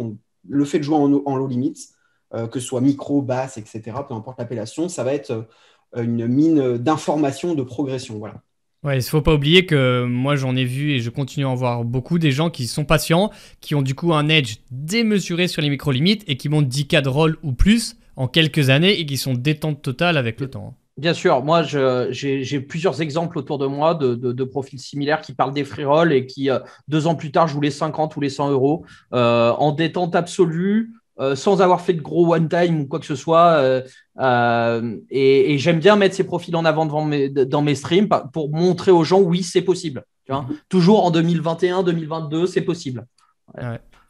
le fait de jouer en, low limits, euh, que ce soit micro, basse, etc., peu importe l'appellation, ça va être euh, une mine d'information, de progression. Voilà. Ouais, il faut pas oublier que moi j'en ai vu et je continue à en voir beaucoup des gens qui sont patients, qui ont du coup un edge démesuré sur les micro-limites et qui montent 10 k de roll ou plus en quelques années et qui sont détente totale avec le temps. Bien sûr, moi j'ai plusieurs exemples autour de moi de, profils similaires qui parlent des free rolls et qui, euh, deux ans plus tard, jouent les 50 ou les 100 euros euh, en détente absolue, euh, sans avoir fait de gros one-time ou quoi que ce soit. et, j'aime bien mettre ces profils en avant devant dans mes streams pour montrer aux gens, oui, c'est possible. Mhm. Toujours en 2021, 2022, c'est possible.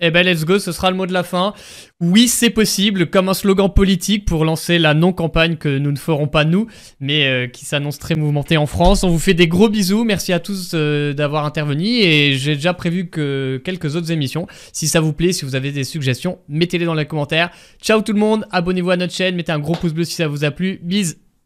Eh ben let's go, ce sera le mot de la fin. Oui, c'est possible, comme un slogan politique pour lancer la non-campagne que nous ne ferons pas nous, mais euh, qui s'annonce très mouvementée en France. On vous fait des gros bisous, merci à tous euh, d'avoir intervenu et j'ai déjà prévu que quelques autres émissions. Si ça vous plaît, si vous avez des suggestions, mettez-les dans les commentaires. Ciao tout le monde, abonnez-vous à notre chaîne, mettez un gros pouce bleu si ça vous a plu. Bisous